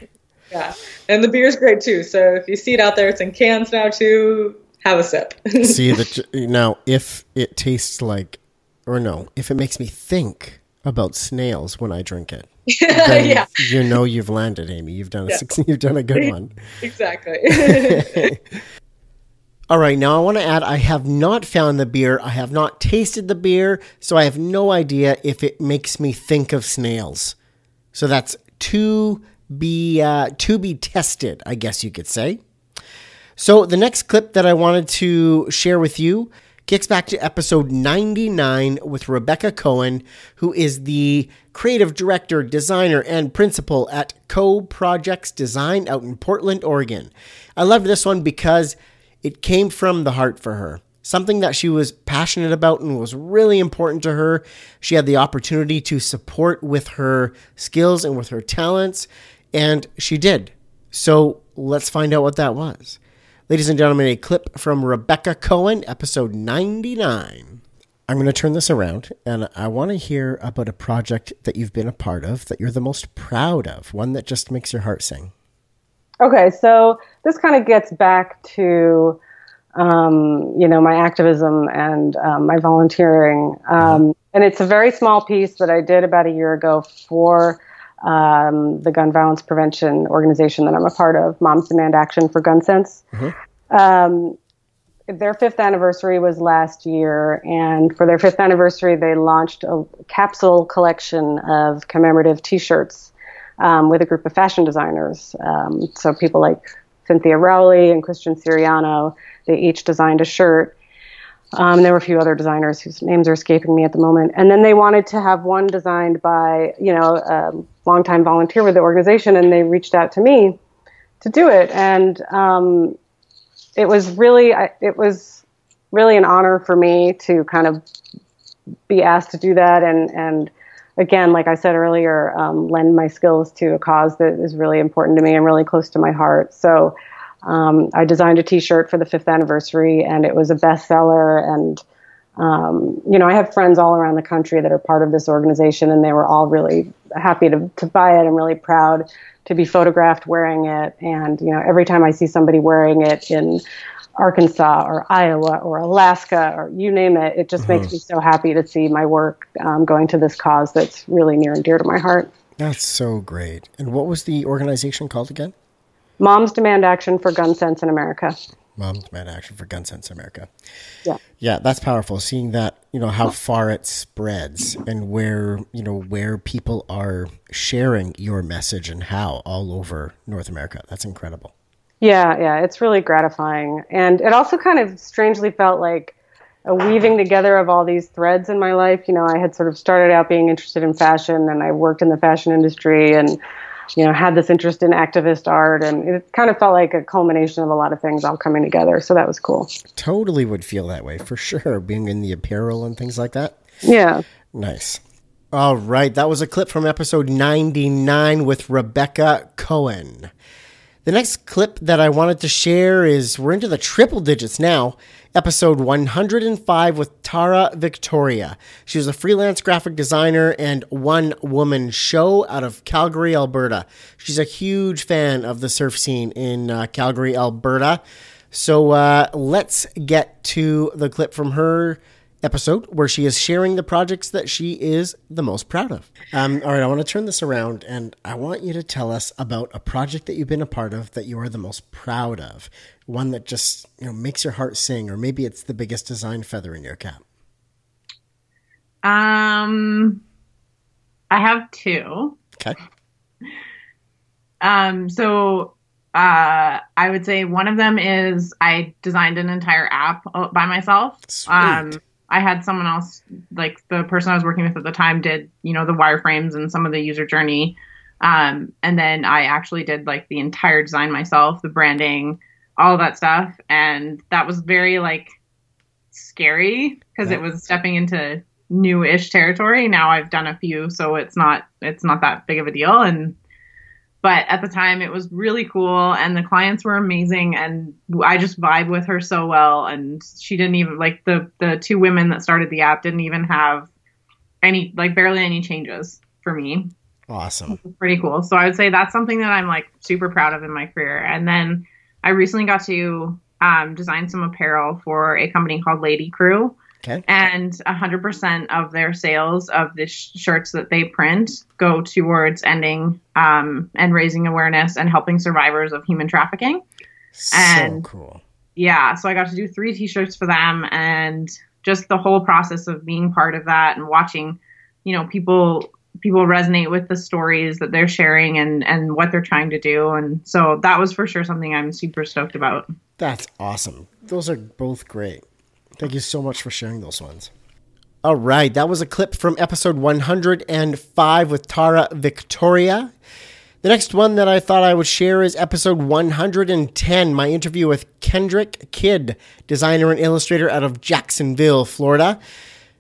Yeah, and the beer's great too. So if you see it out there, it's in cans now too have a sip. See that now if it tastes like or no, if it makes me think about snails when I drink it. <laughs> yeah. You know you've landed, Amy. You've done a yeah. <laughs> you've done a good one. <laughs> Exactly. All right, now I want to add I have not found the beer. I have not tasted the beer, so I have no idea if it makes me think of snails. So that's to be uh, to be tested, I guess you could say. So, the next clip that I wanted to share with you kicks back to episode 99 with Rebecca Cohen, who is the creative director, designer, and principal at Co Projects Design out in Portland, Oregon. I loved this one because it came from the heart for her. Something that she was passionate about and was really important to her. She had the opportunity to support with her skills and with her talents, and she did. So let's find out what that was. Ladies and gentlemen, a clip from Rebecca Cohen, episode 99. I'm going to turn this around and I want to hear about a project that you've been a part of that you're the most proud of, one that just makes your heart sing. Okay, so this kind of gets back to um, you know my activism and um, my volunteering, um, and it's a very small piece that I did about a year ago for um, the gun violence prevention organization that I'm a part of, Moms Demand Action for Gun Sense. Mm-hmm. Um, their fifth anniversary was last year, and for their fifth anniversary, they launched a capsule collection of commemorative T-shirts um, with a group of fashion designers. Um, so people like Cynthia Rowley and Christian Siriano, they each designed a shirt um, there were a few other designers whose names are escaping me at the moment. And then they wanted to have one designed by, you know, a longtime volunteer with the organization, and they reached out to me to do it. And um, it was really, it was really an honor for me to kind of be asked to do that. And and again, like I said earlier, um, lend my skills to a cause that is really important to me and really close to my heart. So um, I designed a T-shirt for the fifth anniversary, and it was a bestseller. And um, you know, I have friends all around the country that are part of this organization, and they were all really happy to, to buy it. I'm really proud to be photographed wearing it. And you know, every time I see somebody wearing it in Arkansas or Iowa or Alaska or you name it, it just mm-hmm. makes me so happy to see my work um, going to this cause that's really near and dear to my heart. That's so great. And what was the organization called again? Moms Demand Action for Gun Sense in America. Moms Mad Action for Gun Sense America. Yeah. Yeah, that's powerful. Seeing that, you know, how far it spreads and where, you know, where people are sharing your message and how all over North America. That's incredible. Yeah, yeah, it's really gratifying. And it also kind of strangely felt like a weaving together of all these threads in my life. You know, I had sort of started out being interested in fashion and I worked in the fashion industry and, you know, had this interest in activist art. And it kind of felt like a culmination of a lot of things all coming together. So that was cool. Totally would feel that way for sure, being in the apparel and things like that. Yeah. Nice. All right. That was a clip from episode 99 with Rebecca Cohen. The next clip that I wanted to share is we're into the triple digits now. Episode 105 with Tara Victoria. She was a freelance graphic designer and one woman show out of Calgary, Alberta. She's a huge fan of the surf scene in uh, Calgary, Alberta. So uh, let's get to the clip from her episode where she is sharing the projects that she is the most proud of. Um, all right, I want to turn this around and I want you to tell us about a project that you've been a part of that you are the most proud of. One that just you know makes your heart sing, or maybe it's the biggest design feather in your cap. Um, I have two. Okay. Um, so uh, I would say one of them is I designed an entire app by myself. Sweet. Um, I had someone else, like the person I was working with at the time, did you know the wireframes and some of the user journey, um, and then I actually did like the entire design myself, the branding, all of that stuff, and that was very like scary because it was stepping into new-ish territory. Now I've done a few, so it's not it's not that big of a deal, and but at the time it was really cool and the clients were amazing and i just vibe with her so well and she didn't even like the the two women that started the app didn't even have any like barely any changes for me. Awesome. pretty cool. So i would say that's something that i'm like super proud of in my career. And then i recently got to um, design some apparel for a company called lady crew Okay. and 100% of their sales of the sh- shirts that they print go towards ending um, and raising awareness and helping survivors of human trafficking. And- so cool. Yeah, so I got to do three t-shirts for them and just the whole process of being part of that and watching, you know, people people resonate with the stories that they're sharing and and what they're trying to do and so that was for sure something I'm super stoked about. That's awesome. Those are both great. Thank you so much for sharing those ones. All right, that was a clip from episode 105 with Tara Victoria. The next one that I thought I would share is episode 110, my interview with Kendrick Kidd, designer and illustrator out of Jacksonville, Florida.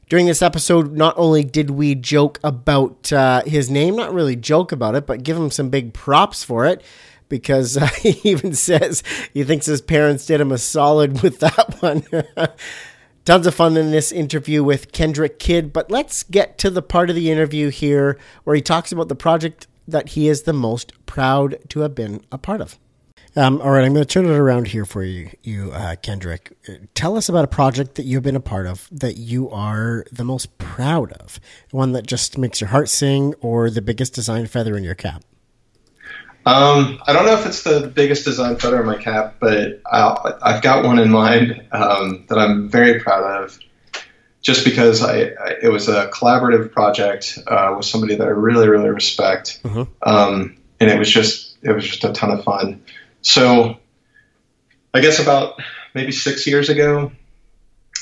During this episode, not only did we joke about uh, his name, not really joke about it, but give him some big props for it, because uh, <laughs> he even says he thinks his parents did him a solid with that one. <laughs> Tons of fun in this interview with Kendrick Kidd, but let's get to the part of the interview here where he talks about the project that he is the most proud to have been a part of. Um, all right, I'm going to turn it around here for you, you uh, Kendrick. Tell us about a project that you've been a part of that you are the most proud of, one that just makes your heart sing, or the biggest design feather in your cap. Um, I don't know if it's the biggest design feather in my cap, but I'll, I've got one in mind um, that I'm very proud of. Just because I, I it was a collaborative project uh, with somebody that I really really respect, Mhm. um, and it was just it was just a ton of fun. So, I guess about maybe six years ago,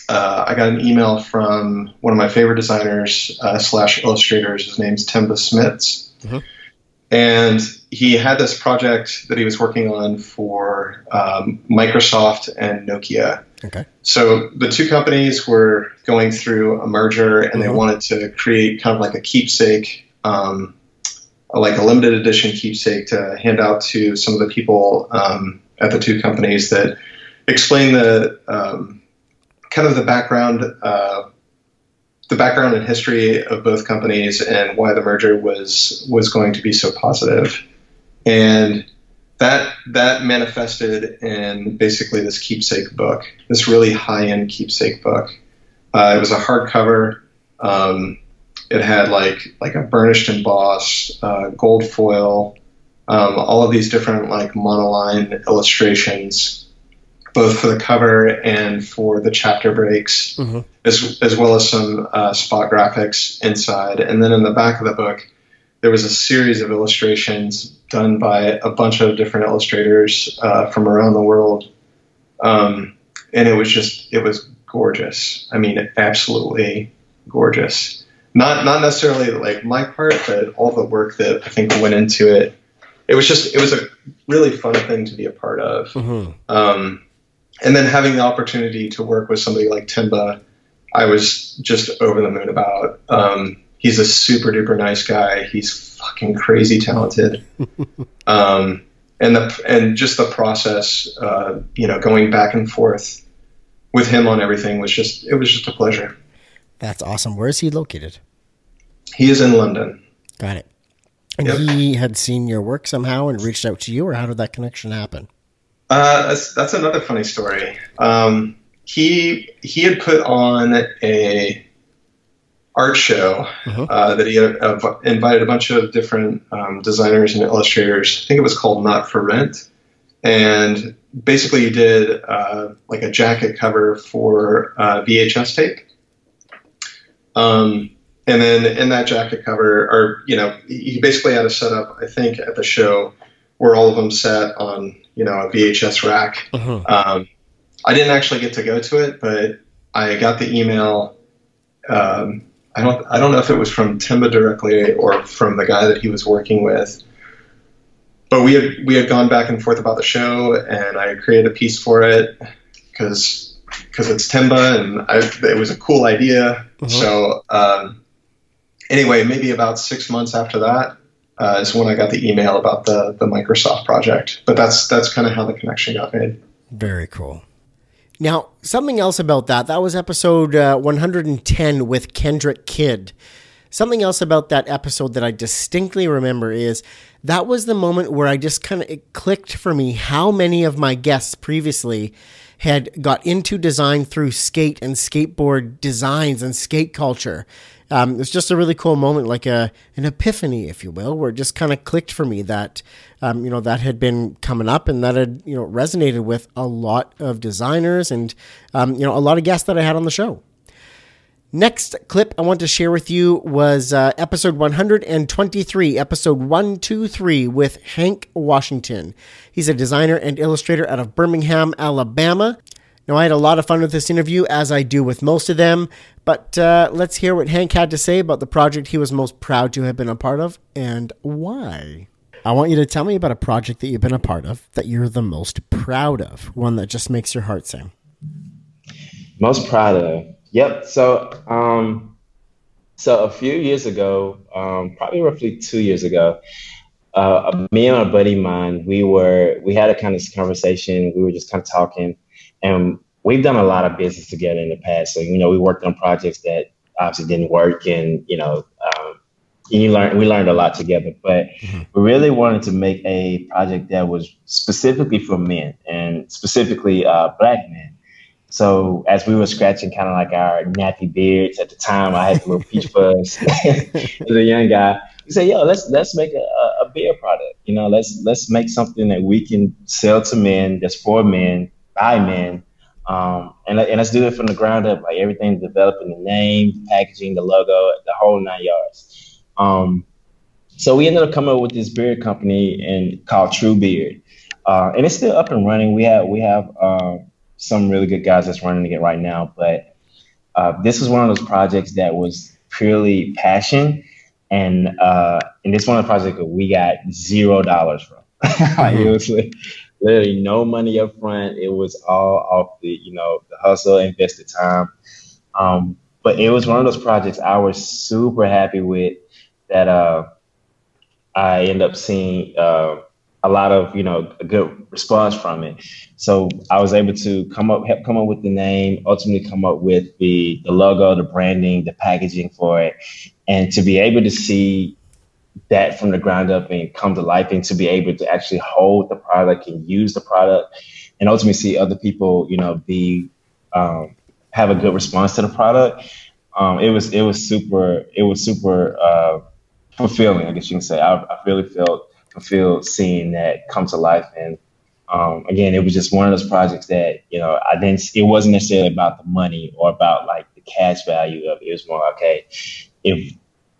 uh, I got an email from one of my favorite designers uh, slash illustrators. His name's Timba Smits, and he had this project that he was working on for um, Microsoft and Nokia. Okay. So the two companies were going through a merger, and they Mhm. wanted to create kind of like a keepsake, um, like a limited edition keepsake to hand out to some of the people um, at the two companies that explain the um, kind of the background, uh, the background and history of both companies, and why the merger was was going to be so positive. And that that manifested in basically this keepsake book, this really high end keepsake book. Uh, it was a hardcover. Um, it had like like a burnished embossed uh, gold foil, um, all of these different like monoline illustrations, both for the cover and for the chapter breaks, Mm-hmm. as as well as some uh, spot graphics inside. And then in the back of the book, there was a series of illustrations done by a bunch of different illustrators uh, from around the world, um, and it was just it was gorgeous. I mean, absolutely gorgeous. Not not necessarily like my part, but all the work that I think went into it. It was just it was a really fun thing to be a part of. Mm-hmm. Um, and then having the opportunity to work with somebody like Timba, I was just over the moon about. Um, he's a super duper nice guy. He's fucking crazy talented. <laughs> um, and the and just the process, uh, you know, going back and forth with him on everything was just it was just a pleasure. That's awesome. Where is he located? He is in London. Got it. And Yep. he had seen your work somehow and reached out to you, or how did that connection happen? Uh, that's, that's another funny story. Um, he he had put on a art show uh, that he had uh, invited a bunch of different um, designers and illustrators. I think it was called Not for Rent, and basically he did uh, like a jacket cover for uh, VHS tape. Um, and then in that jacket cover, or you know, he basically had a setup. I think at the show where all of them sat on you know a VHS rack. Um, I didn't actually get to go to it, but I got the email. Um, I don't I don't know if it was from Timba directly or from the guy that he was working with. But we had we had gone back and forth about the show, and I created a piece for it because because it's Timba, and I, it was a cool idea. So um, anyway, maybe about six months after that uh, is when I got the email about the the Microsoft project. But that's that's kind of how the connection got made. Very cool. Now, something else about that. That was episode uh, 110 with Kendrick Kidd. Something else about that episode that I distinctly remember is that was the moment where I just kind of clicked for me how many of my guests previously had got into design through skate and skateboard designs and skate culture. Um, it was just a really cool moment, like a an epiphany, if you will, where it just kind of clicked for me that um, you know that had been coming up and that had you know resonated with a lot of designers and um, you know a lot of guests that I had on the show. Next clip I want to share with you was uh, episode 123, episode 123 with Hank Washington. He's a designer and illustrator out of Birmingham, Alabama. Now, I had a lot of fun with this interview, as I do with most of them, but uh, let's hear what Hank had to say about the project he was most proud to have been a part of and why. I want you to tell me about a project that you've been a part of that you're the most proud of, one that just makes your heart sing. Most proud of. Yep. So, um, so a few years ago, um, probably roughly two years ago, uh, me and a buddy mine, we were we had a kind of conversation. We were just kind of talking, and we've done a lot of business together in the past. So you know, we worked on projects that obviously didn't work, and you know, um, you learn we learned a lot together. But we really wanted to make a project that was specifically for men and specifically uh, black men. So as we were scratching kind of like our nappy beards at the time, I had the little peach fuzz as <laughs> a young guy. We said, "Yo, let's let's make a, a beer product. You know, let's let's make something that we can sell to men, that's for men, by men, um, and and let's do it from the ground up. Like everything, developing the name, the packaging, the logo, the whole nine yards. Um, so we ended up coming up with this beard company and called True Beard, uh, and it's still up and running. We have we have um, some really good guys that's running it right now, but uh, this was one of those projects that was purely passion, and uh, and this one of the projects that we got zero dollars from. <laughs> like, it was literally no money up front. It was all off the you know the hustle, invested time. Um, but it was one of those projects I was super happy with that uh, I end up seeing uh, a lot of you know a good response from it. So I was able to come up help come up with the name, ultimately come up with the the logo, the branding, the packaging for it, and to be able to see that from the ground up and come to life and to be able to actually hold the product and use the product and ultimately see other people you know be um, have a good response to the product um, it was it was super it was super uh, fulfilling i guess you can say i, I really felt fulfilled seeing that come to life and um, again, it was just one of those projects that you know I didn't. It wasn't necessarily about the money or about like the cash value of it. It was more okay. If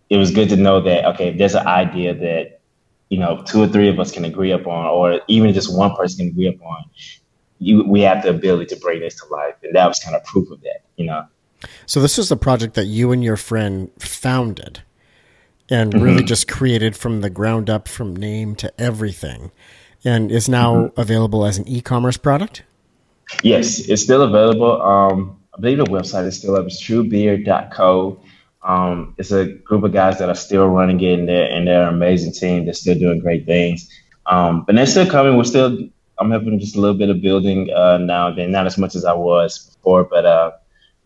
it was good to know that okay, if there's an idea that you know two or three of us can agree upon, or even just one person can agree upon, you we have the ability to bring this to life, and that was kind of proof of that. You know. So this was a project that you and your friend founded and mm-hmm. really just created from the ground up from name to everything and is now mm-hmm. available as an e-commerce product? Yes, it's still available. Um, I believe the website is still up. It's truebeard.co. Um, it's a group of guys that are still running it, and they're, and they're an amazing team. They're still doing great things. Um, but they're still coming. We're still, I'm helping just a little bit of building uh, now and then, not as much as I was before, but uh,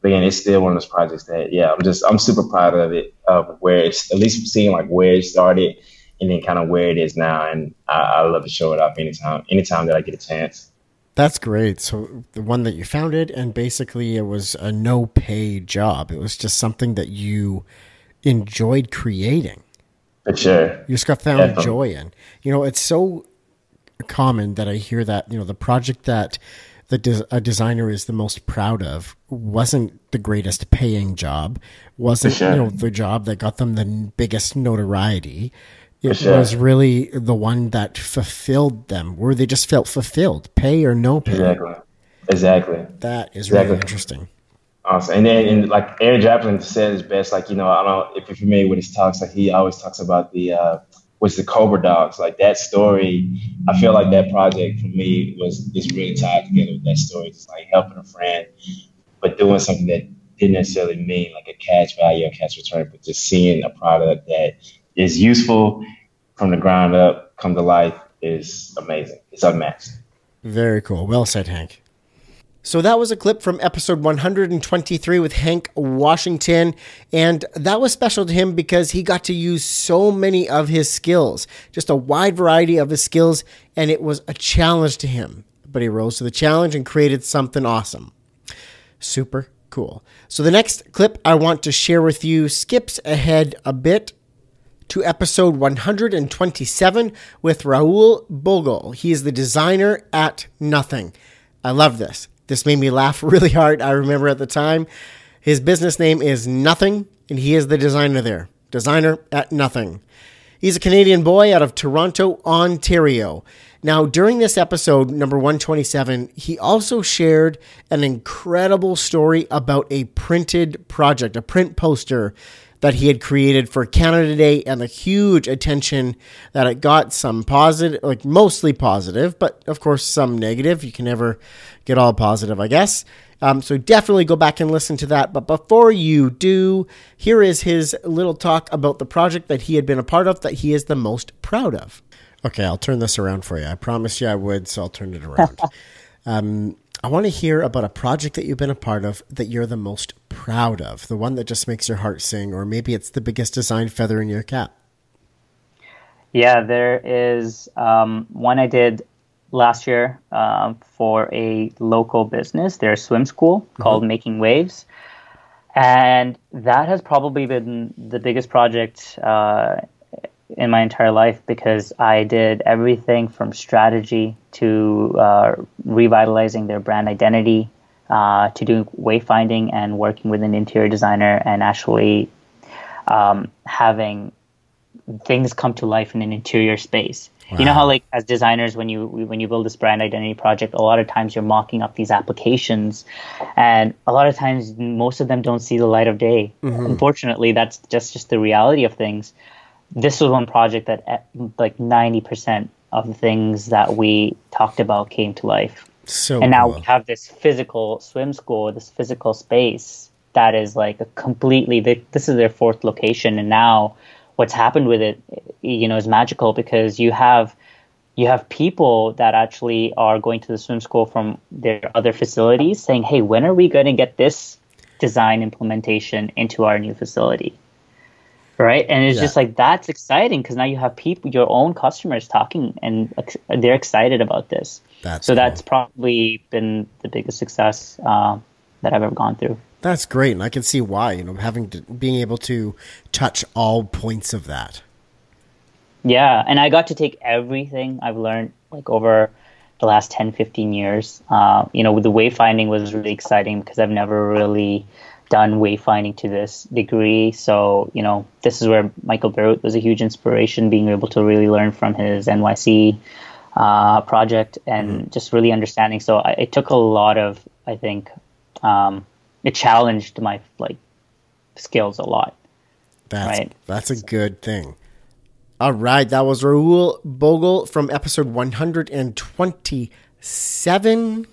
but again, it's still one of those projects that, yeah, I'm just, I'm super proud of it, of where it's at least seeing like where it started and then kind of where it is now. And I, I love to show it off anytime, anytime that I get a chance. That's great. So the one that you founded, and basically it was a no pay job. It was just something that you enjoyed creating. For sure. You just got found Definitely. joy in. You know, it's so common that I hear that, you know, the project that the a designer is the most proud of wasn't the greatest paying job, wasn't, sure. you know, the job that got them the biggest notoriety it sure. was really the one that fulfilled them, where they just felt fulfilled, pay or no pay. Exactly. Exactly. That is exactly. really interesting. Awesome. And then, and like Aaron Draplin said his best, like, you know, I don't know if you're familiar with his talks, like he always talks about the, uh, was the Cobra Dogs. Like that story, I feel like that project for me was is really tied together with that story. Just like helping a friend, but doing something that didn't necessarily mean like a cash value or cash return, but just seeing a product that is useful from the ground up, come to life is amazing. It's unmatched. Very cool. Well said, Hank. So that was a clip from episode 123 with Hank Washington. And that was special to him because he got to use so many of his skills, just a wide variety of his skills. And it was a challenge to him. But he rose to the challenge and created something awesome. Super cool. So the next clip I want to share with you skips ahead a bit to episode 127 with Rahul Bhogal. He is the designer at Nothing. I love this. This made me laugh <laughs> really hard. I remember at the time. His business name is Nothing, and he is the designer there. Designer at Nothing. He's a Canadian boy out of Toronto, Ontario. Now, during this episode, number 127, he also shared an incredible story about a printed project, a print poster that he had created for Canada Day and the huge attention that it got. Some positive, like mostly positive, but of course some negative. You can never get all positive, I guess. Um, so definitely go back and listen to that. But before you do, here is his little talk about the project that he had been a part of that he is the most proud of. Okay, I'll turn this around for you. I promised you I would, so I'll turn it around. <laughs> um, I want to hear about a project that you've been a part of that you're the most proud of, the one that just makes your heart sing, or maybe it's the biggest design feather in your cap. Yeah, there is um, one I did last year uh, for a local business, their swim school mm-hmm. called Making Waves. And that has probably been the biggest project uh, in my entire life because I did everything from strategy to uh, revitalizing their brand identity uh, to doing wayfinding and working with an interior designer and actually um, having things come to life in an interior space. Wow. You know how like as designers when you when you build this brand identity project a lot of times you're mocking up these applications and a lot of times most of them don't see the light of day. Mm-hmm. Unfortunately that's just just the reality of things this was one project that eh, like 90% of the things that we talked about came to life. So and now cool. we have this physical swim school, this physical space that is like a completely, this is their fourth location. And now what's happened with it, you know, is magical because you have, you have people that actually are going to the swim school from their other facilities saying, Hey, when are we going to get this design implementation into our new facility? Right and it's yeah. just like that's exciting because now you have people your own customers talking and they're excited about this that's so cool. that's probably been the biggest success uh, that i've ever gone through that's great and i can see why you know having to being able to touch all points of that yeah and i got to take everything i've learned like over the last 10, 15 years. Uh, you know, the wayfinding was really exciting because I've never really done wayfinding to this degree. So, you know, this is where Michael Bierut was a huge inspiration, being able to really learn from his NYC uh, project and mm-hmm. just really understanding. So I, it took a lot of, I think, um, it challenged my like skills a lot. That's, right. That's a good thing. All right, that was Rahul Bhogal from episode 127.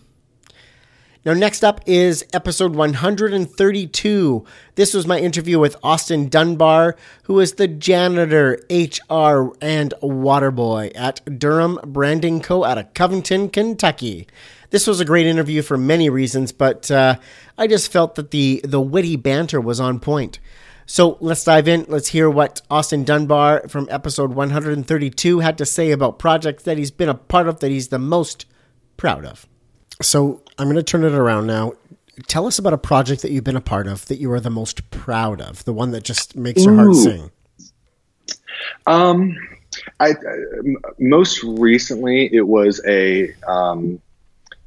Now, next up is episode 132. This was my interview with Austin Dunbar, who is the janitor, HR, and water boy at Durham Branding Co. out of Covington, Kentucky. This was a great interview for many reasons, but uh, I just felt that the, the witty banter was on point. So let's dive in. Let's hear what Austin Dunbar from episode 132 had to say about projects that he's been a part of that he's the most proud of. So I'm going to turn it around now. Tell us about a project that you've been a part of that you are the most proud of, the one that just makes your heart sing. Um, I, I most recently it was a um,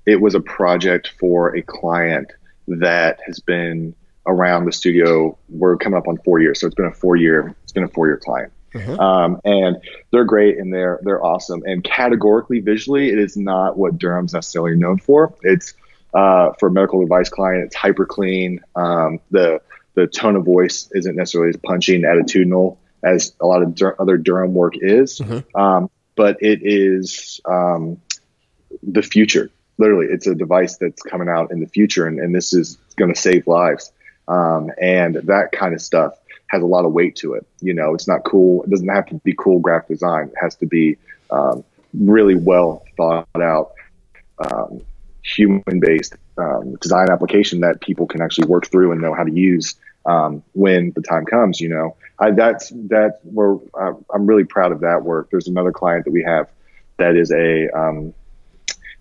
it was a project for a client that has been around the studio. We're coming up on four years, so it's been a four year. It's been a four year client, mm-hmm. um, and they're great and they're they're awesome. And categorically, visually, it is not what Durham's necessarily known for. It's uh, for a medical device client. It's hyper clean. Um, the the tone of voice isn't necessarily as punchy and attitudinal as a lot of Dur- other Durham work is, mm-hmm. um, but it is um, the future. Literally, it's a device that's coming out in the future, and, and this is going to save lives. Um, and that kind of stuff has a lot of weight to it. You know, it's not cool. It doesn't have to be cool graphic design. It has to be um, really well thought out, um, human based um, design application that people can actually work through and know how to use um, when the time comes. You know, I, that's that's where uh, I'm really proud of that work. There's another client that we have that is a um,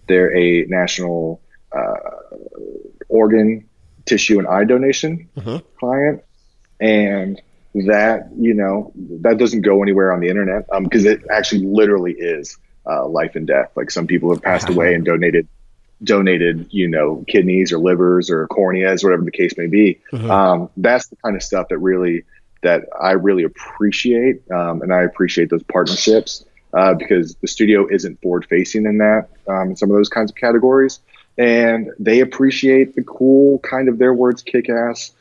they're a national uh, organ tissue and eye donation mm-hmm. client, and that you know that doesn't go anywhere on the internet because um, it actually literally is uh, life and death. Like some people have passed away and donated donated you know kidneys or livers or corneas whatever the case may be. Mm-hmm. Um, that's the kind of stuff that really that I really appreciate, um, and I appreciate those partnerships. Uh, because the studio isn't forward facing in that um, in some of those kinds of categories and they appreciate the cool kind of their words kick ass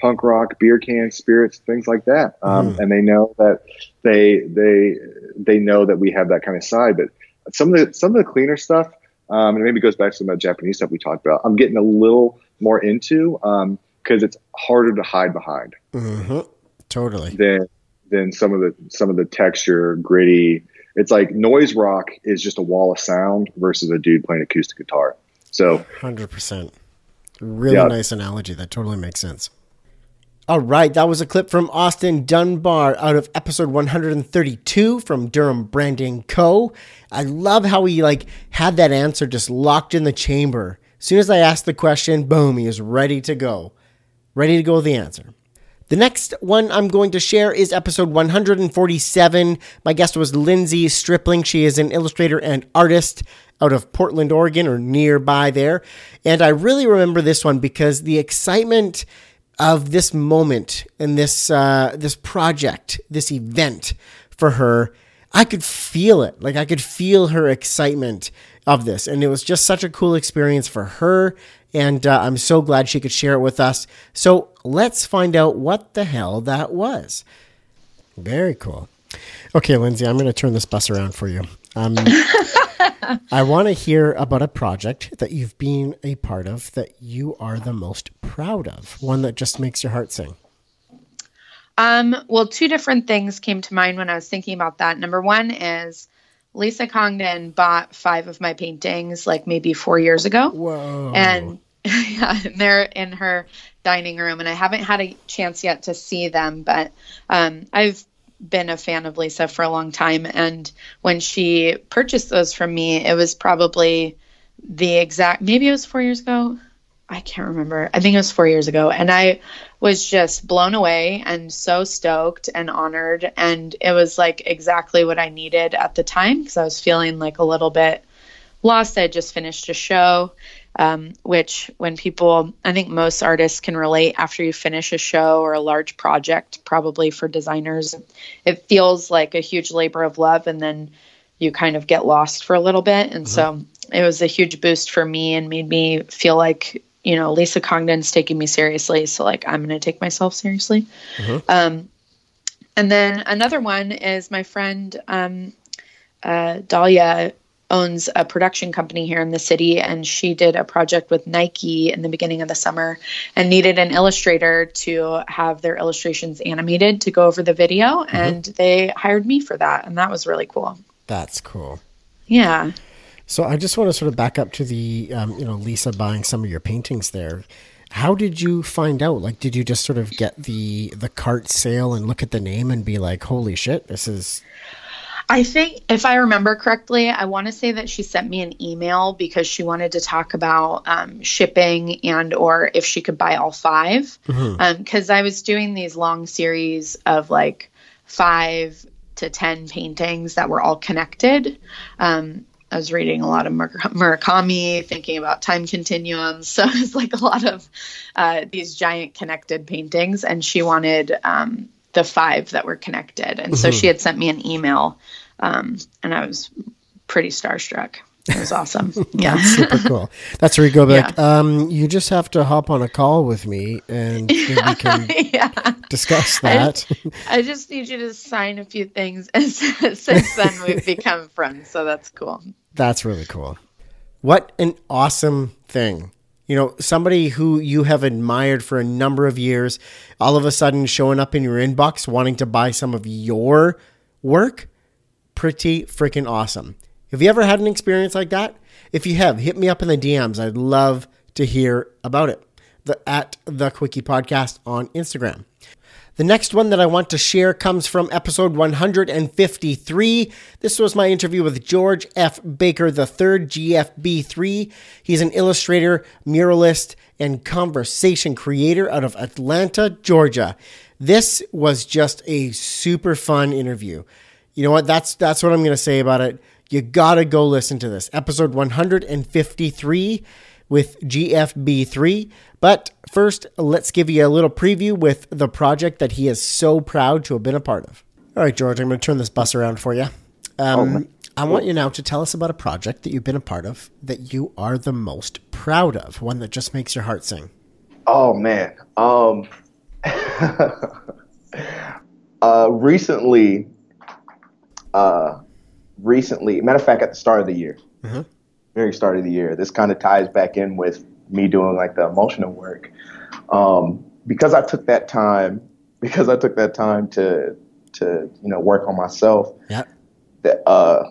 punk rock beer cans, spirits things like that um, mm. and they know that they they they know that we have that kind of side but some of the some of the cleaner stuff um, and maybe goes back to some of the japanese stuff we talked about i'm getting a little more into because um, it's harder to hide behind mm-hmm. totally than than some of the some of the texture gritty it's like noise rock is just a wall of sound versus a dude playing acoustic guitar so, hundred percent, really yeah. nice analogy. That totally makes sense. All right, that was a clip from Austin Dunbar out of episode 132 from Durham Branding Co. I love how he like had that answer just locked in the chamber. As soon as I asked the question, boom, he is ready to go. Ready to go with the answer. The next one I'm going to share is episode 147. My guest was Lindsay Stripling. She is an illustrator and artist out of Portland, Oregon, or nearby there. And I really remember this one because the excitement of this moment and this uh, this project, this event for her, I could feel it. Like I could feel her excitement of this, and it was just such a cool experience for her. And uh, I'm so glad she could share it with us. So let's find out what the hell that was. Very cool. Okay, Lindsay, I'm going to turn this bus around for you. Um, <laughs> <laughs> I want to hear about a project that you've been a part of that you are the most proud of, one that just makes your heart sing. Um, well, two different things came to mind when I was thinking about that. Number one is Lisa Congdon bought five of my paintings like maybe four years ago. Whoa. And <laughs> yeah, they're in her dining room, and I haven't had a chance yet to see them, but um, I've been a fan of Lisa for a long time. And when she purchased those from me, it was probably the exact, maybe it was four years ago. I can't remember. I think it was four years ago. And I was just blown away and so stoked and honored. And it was like exactly what I needed at the time because I was feeling like a little bit Lost, I had just finished a show, um, which when people, I think most artists can relate after you finish a show or a large project, probably for designers, it feels like a huge labor of love. And then you kind of get lost for a little bit. And so it was a huge boost for me and made me feel like, you know, Lisa Congdon's taking me seriously. So, like, I'm going to take myself seriously. Um, and then another one is my friend um, uh, Dahlia owns a production company here in the city, and she did a project with Nike in the beginning of the summer and needed an illustrator to have their illustrations animated to go over the video, and they hired me for that, and that was really cool. That's cool. Yeah. So I just want to sort of back up to the, um, you know, Lisa buying some of your paintings there. How did you find out? Like, did you just sort of get the the cart sale and look at the name and be like, "Holy shit, this is I think if I remember correctly, I want to say that she sent me an email because she wanted to talk about um, shipping and or if she could buy all 5 Mhm. Because I was doing these long series of like five to ten paintings that were all connected. Um, I was reading a lot of Mur- Murakami, thinking about time continuums. <laughs> So it's like a lot of uh, these giant connected paintings, and she wanted um, the five that were connected. And so Mhm. she had sent me an email, um, and I was pretty starstruck. It was awesome. <laughs> yeah. That's super cool. That's where you go back. Um, you just have to hop on a call with me and <laughs> we can <laughs> yeah. discuss I that. I just need you to sign a few things. And since then, we've become friends. So that's cool. That's really cool. What an awesome thing. You know, somebody who you have admired for a number of years, all of a sudden showing up in your inbox wanting to buy some of your work. Pretty freaking awesome. Have you ever had an experience like that? If you have, hit me up in the DMs. I'd love to hear about it. The at the Quickie Podcast on Instagram. The next one that I want to share comes from episode 153. This was my interview with George F. Baker III, GFB3. He's an illustrator, muralist, and conversation creator out of Atlanta, Georgia. This was just a super fun interview. You know what? That's that's what I'm going to say about it. You got to go listen to this. Episode 153 with GFB3. But first, let's give you a little preview with the project that he is so proud to have been a part of. All right, George, I'm going to turn this bus around for you. Um, I want you now to tell us about a project that you've been a part of that you are the most proud of, one that just makes your heart sing. Oh man. Um <laughs> uh recently uh recently matter of fact at the start of the year. Mhm. Very start of the year. This kind of ties back in with me doing like the emotional work. Um because I took that time <laughs> because I took that time to to you know work on myself. Yeah. That uh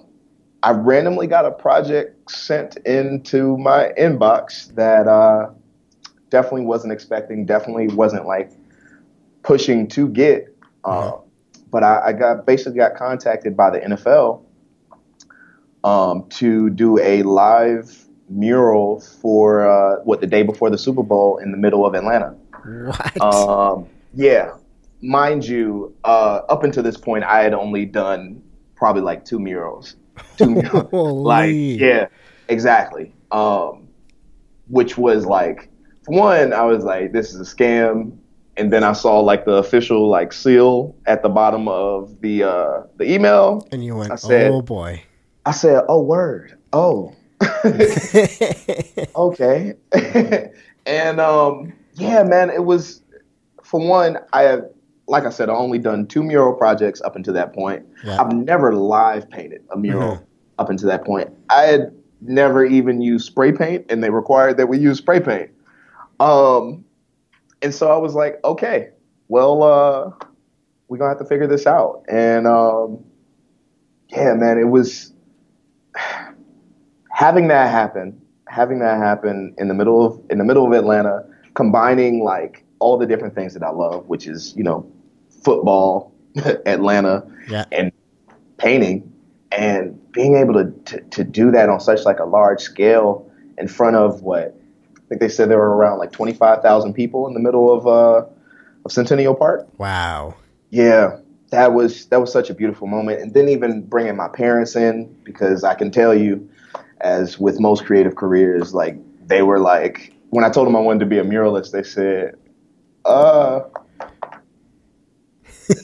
I randomly got a project sent into my inbox that uh definitely wasn't expecting, definitely wasn't like pushing to get. Uh, But I, I got basically got contacted by the NFL um, to do a live mural for uh, what the day before the Super Bowl in the middle of Atlanta. What? Um, yeah, mind you, uh, up until this point, I had only done probably like two murals. Two <laughs> murals. like, yeah, exactly. Um, which was like, for one, I was like, this is a scam. And then I saw like the official like seal at the bottom of the uh, the email. And you went, I said, oh boy. I said, oh word, oh, <laughs> <laughs> okay. <laughs> and um, yeah, man, it was for one. I have, like I said, I only done two mural projects up until that point. Yeah. I've never live painted a mural Mhm. up until that point. I had never even used spray paint, and they required that we use spray paint. Um, and so I was like, okay, well, uh, we're gonna have to figure this out. And um, yeah, man, it was <sighs> having that happen, having that happen in the middle of in the middle of Atlanta, combining like all the different things that I love, which is you know football, <laughs> Atlanta, Yeah. and painting, and being able to, to to do that on such like a large scale in front of what I think they said there were around like twenty five thousand people in the middle of uh of Centennial Park. Wow. Yeah, that was that was such a beautiful moment, and then even bringing my parents in because I can tell you, as with most creative careers, like they were like when I told them I wanted to be a muralist, they said, "Uh,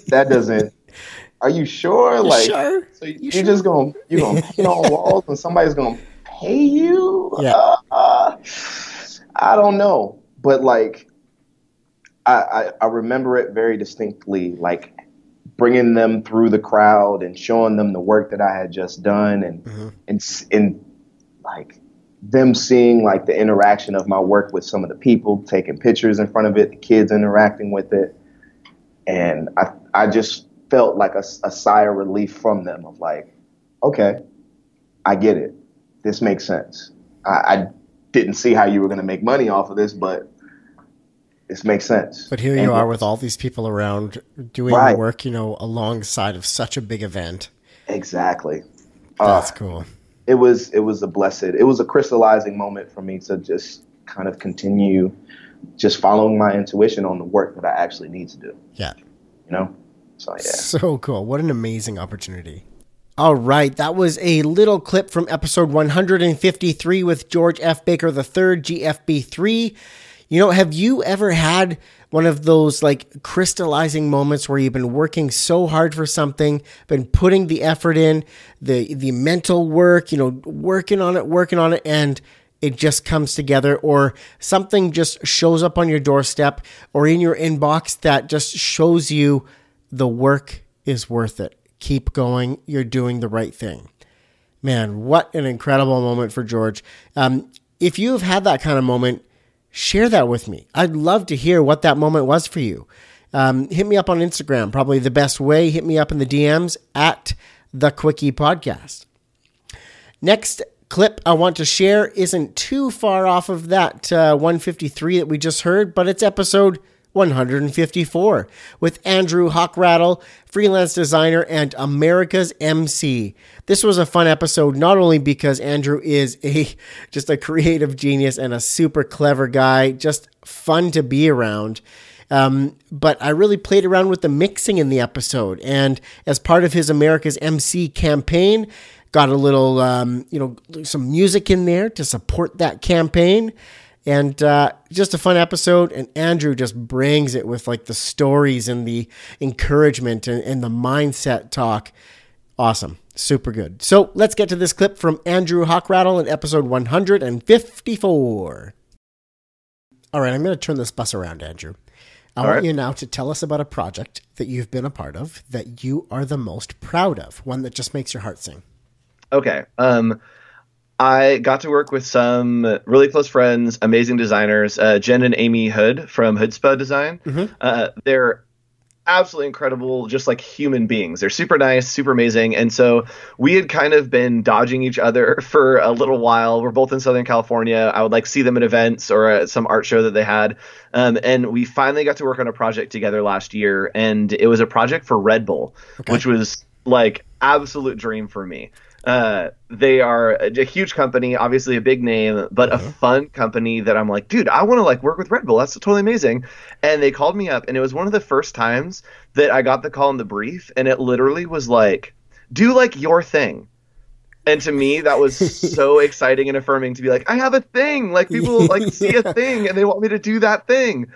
that doesn't." Are you sure? You like, sure? so you, are just gonna you're gonna paint on walls and somebody's gonna pay you? Yeah. Uh, I don't know, but like, I, I I remember it very distinctly, like bringing them through the crowd and showing them the work that I had just done, and mm-hmm. and s- and like them seeing like the interaction of my work with some of the people, taking pictures in front of it, the kids interacting with it, and I I just felt like a sigh of relief from them of like, okay, I get it, this makes sense. I, I didn't see how you were going to make money off of this, but this makes sense. But here And- you are with all these people around doing Right. the work, you know, alongside of such a big event. Exactly. That's Uh, cool. It was it was a blessed. It was a crystallizing moment for me to just kind of continue just following my intuition on the work that I actually need to do. Yeah. You know? So yeah. So cool. What an amazing opportunity. All right. That was a little clip from episode 153 with George F. Baker III, GFB3. You know, have you ever had one of those like crystallizing moments where you've been working so hard for something, been putting the effort in, the the mental work, you know, working on it, working on it, and it just comes together, or something just shows up on your doorstep or in your inbox that just shows you the work is worth it. Keep going. You're doing the right thing. Man, what an incredible moment for George. Um, if you have had that kind of moment, share that with me. I'd love to hear what that moment was for you. Um, hit me up on Instagram, probably the best way. Hit me up in the DMs at the Quickie Podcast. Next clip I want to share isn't too far off of that uh, 153 that we just heard, but it's episode 154 with Andrew Hochradel, freelance designer and America's MC. This was a fun episode not only because Andrew is a <laughs> just a creative genius and a super clever guy, just fun to be around. Um, but I really played around with the mixing in the episode, and as part of his America's MC campaign, got a little, um, you know, some music in there to support that campaign. And uh, just a fun episode. And Andrew just brings it with like the stories and the encouragement and, and the mindset talk. Awesome. Super good. So let's get to this clip from Andrew Hochradel in episode 154. All right, I'm going to turn this bus around, Andrew. I All want right. you now to tell us about a project that you've been a part of that you are the most proud of, one that just makes your heart sing. Okay. Um, I got to work with some really close friends, amazing designers, uh, Jen and Amy Hood from Hoodzpah Design. Uh, they're absolutely incredible, just like human beings. They're super nice, super amazing. And so we had kind of been dodging each other <laughs> for a little while. We're both in Southern California. I would like see them at events or at some art show that they had. Um, and we finally got to work on a project together last year. And it was a project for Red Bull, which was like absolute dream for me. Uh, they are a, a huge company, obviously a big name, but a fun company that I'm like, dude, I want to like work with Red Bull. That's totally amazing. And they called me up, and it was one of the first times that I got the call in the brief, and it literally was like, do like your thing. And to me, that was <laughs> so exciting and affirming to be like, I have a thing. Like people like see a <laughs> thing, and they want me to do that thing.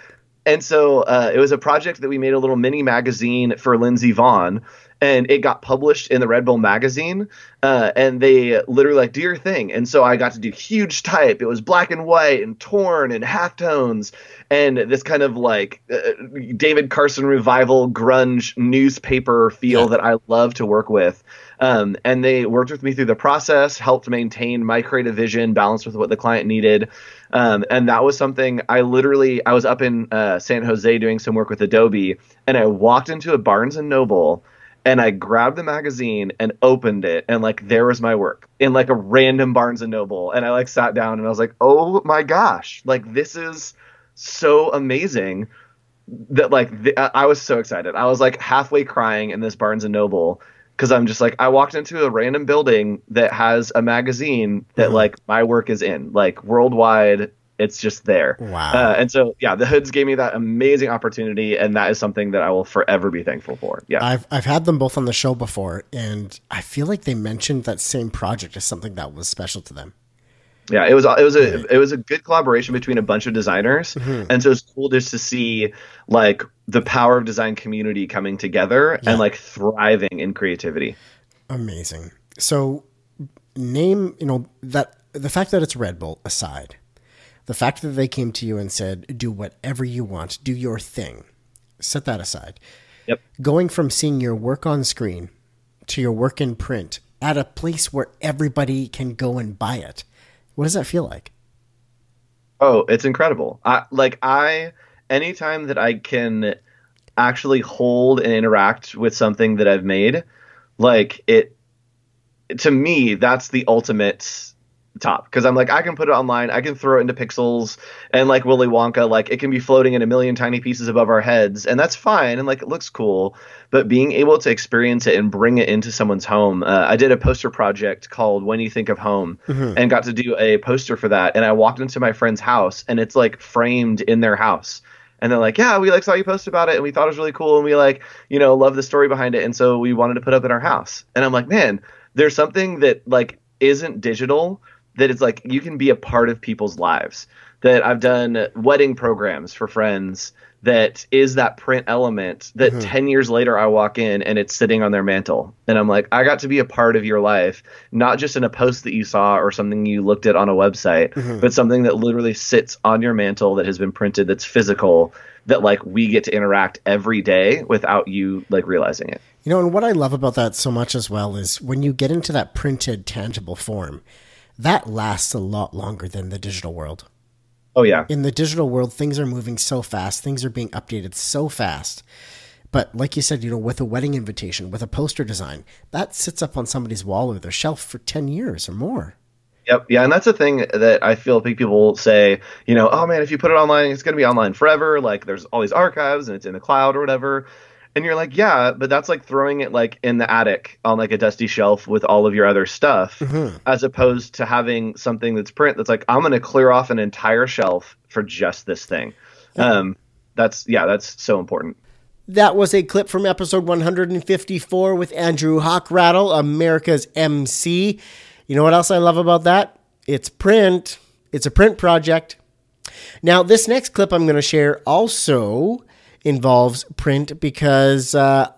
And so uh, it was a project that we made a little mini magazine for Lindsey Vonn, and it got published in the Red Bull magazine. Uh, and they literally like do your thing. And so I got to do huge type. It was black and white and torn and halftones and this kind of like uh, David Carson revival grunge newspaper feel that I love to work with. Um, and they worked with me through the process, helped maintain my creative vision, balanced with what the client needed. Um, and that was something I literally, I was up in uh, San Jose doing some work with Adobe, and I walked into a Barnes and Noble and I grabbed the magazine and opened it, and like there was my work in like a random Barnes and Noble, and I like sat down and I was like, oh my gosh, like this is so amazing that like th- I I was so excited. I was like halfway crying in this Barnes and Noble because I'm just like I walked into a random building that has a magazine that mm-hmm. like my work is in, like worldwide It's just there. Wow. Uh, and so yeah, the hoods gave me that amazing opportunity, and that is something that I will forever be thankful for. Yeah. I've I've had them both on the show before, and I feel like they mentioned that same project as something that was special to them. Yeah, it was it was a it was a good collaboration between a bunch of designers, Mhm. and so it's cool just to see like the power of design community coming together Yeah. and like thriving in creativity. Amazing. So, name you know that the fact that it's Red Bull aside, the fact that they came to you and said, "Do whatever you want, do your thing," set that aside. Yep. Going from seeing your work on screen to your work in print at a place where everybody can go and buy it, what does that feel like? Oh, it's incredible. I like I anytime that I can actually hold and interact with something that I've made, like it to me that's the ultimate top because I'm like I can put it online, I can throw it into pixels and like Willy Wonka like it can be floating in a million tiny pieces above our heads and that's fine and like it looks cool, but being able to experience it and bring it into someone's home. Uh, I did a poster project called When You Think of Home Mhm. and got to do a poster for that and I walked into my friend's house and it's like framed in their house. And they're like, yeah, we like saw you post about it, and we thought it was really cool, and we like, you know, love the story behind it, and so we wanted to put up in our house. And I'm like, man, there's something that like isn't digital that it's like you can be a part of people's lives. That I've done wedding programs for friends that is that print element that Mhm. 10 years later I walk in and it's sitting on their mantle. And I'm like, I got to be a part of your life, not just in a post that you saw or something you looked at on a website, Mhm. but something that literally sits on your mantle that has been printed that's physical that like we get to interact every day without you like realizing it. You know, and what I love about that so much as well is when you get into that printed, tangible form, that lasts a lot longer than the digital world. Oh yeah. In the digital world, things are moving so fast, things are being updated so fast. But like you said, you know, with a wedding invitation, with a poster design, that sits up on somebody's wall or their shelf for 10 years or more. Yep. Yeah, and that's a thing that I feel people say, you know, oh man, if you put it online, it's going to be online forever. Like there's all these archives and it's in the cloud or whatever. And you're like, yeah, but that's like throwing it like in the attic on like a dusty shelf with all of your other stuff, as opposed to having something that's print that's like, I'm going to clear off an entire shelf for just this thing. Um, that's yeah, that's so important. That was a clip from episode 154 with Andrew Hochradel, America's MC. You know what else I love about that? It's print. It's a print project. Now, this next clip I'm going to share also involves print because uh,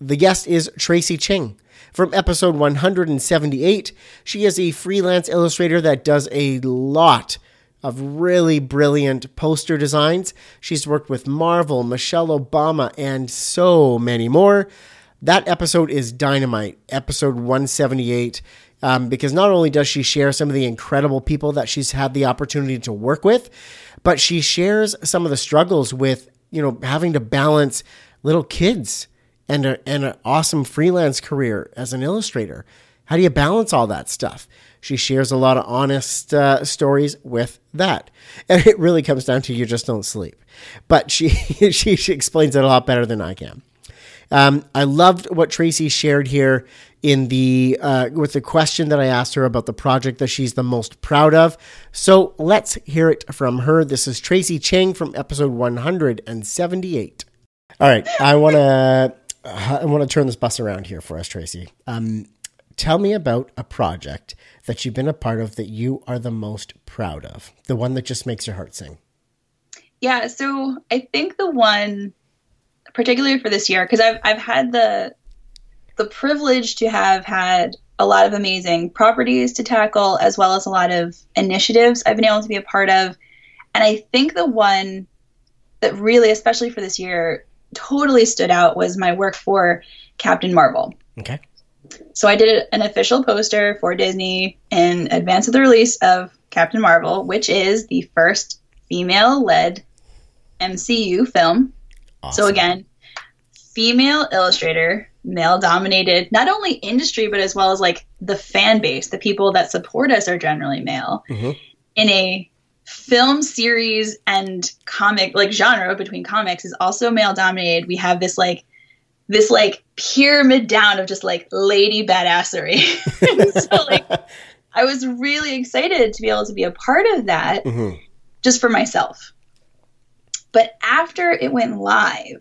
the guest is Tracie Ching from episode 178. She is a freelance illustrator that does a lot of really brilliant poster designs. She's worked with Marvel, Michelle Obama, and so many more. That episode is dynamite, episode 178, um, because not only does she share some of the incredible people that she's had the opportunity to work with, but she shares some of the struggles with, you know, having to balance little kids and, a, and an awesome freelance career as an illustrator. How do you balance all that stuff? She shares a lot of honest uh, stories with that. <laughs> And it really comes down to you just don't sleep. But she, <laughs> she, she explains it a lot better than I can. Um, I loved what Tracie shared here in the uh, with the question that I asked her about the project that she's the most proud of. So let's hear it from her. This is Tracie Ching from episode 178. All right, I want to I want to turn this bus around here for us, Tracie. Um, tell me about a project that you've been a part of that you are the most proud of, the one that just makes your heart sing. Yeah, so I think the one, particularly for this year, because I've I've had the the privilege to have had a lot of amazing properties to tackle, as well as a lot of initiatives I've been able to be a part of, and I think the one that really, especially for this year, totally stood out was my work for Captain Marvel. Okay. So I did an official poster for Disney in advance of the release of Captain Marvel, which is the first female-led MCU film. So again, female illustrator, male-dominated, not only industry but as well as like the fan base, the people that support us are generally male. Mm-hmm. In a film series and comic like genre between comics is also male dominated. We have this like this like pyramid down of just like lady badassery. <laughs> so like <laughs> I was really excited to be able to be a part of that mm-hmm. just for myself. But after it went live,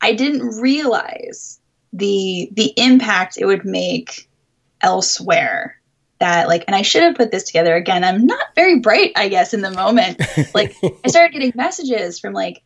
I didn't realize the the impact it would make elsewhere. That like, and I should have put this together again. I'm not very bright, I guess, in the moment. <laughs> like, I started getting messages from like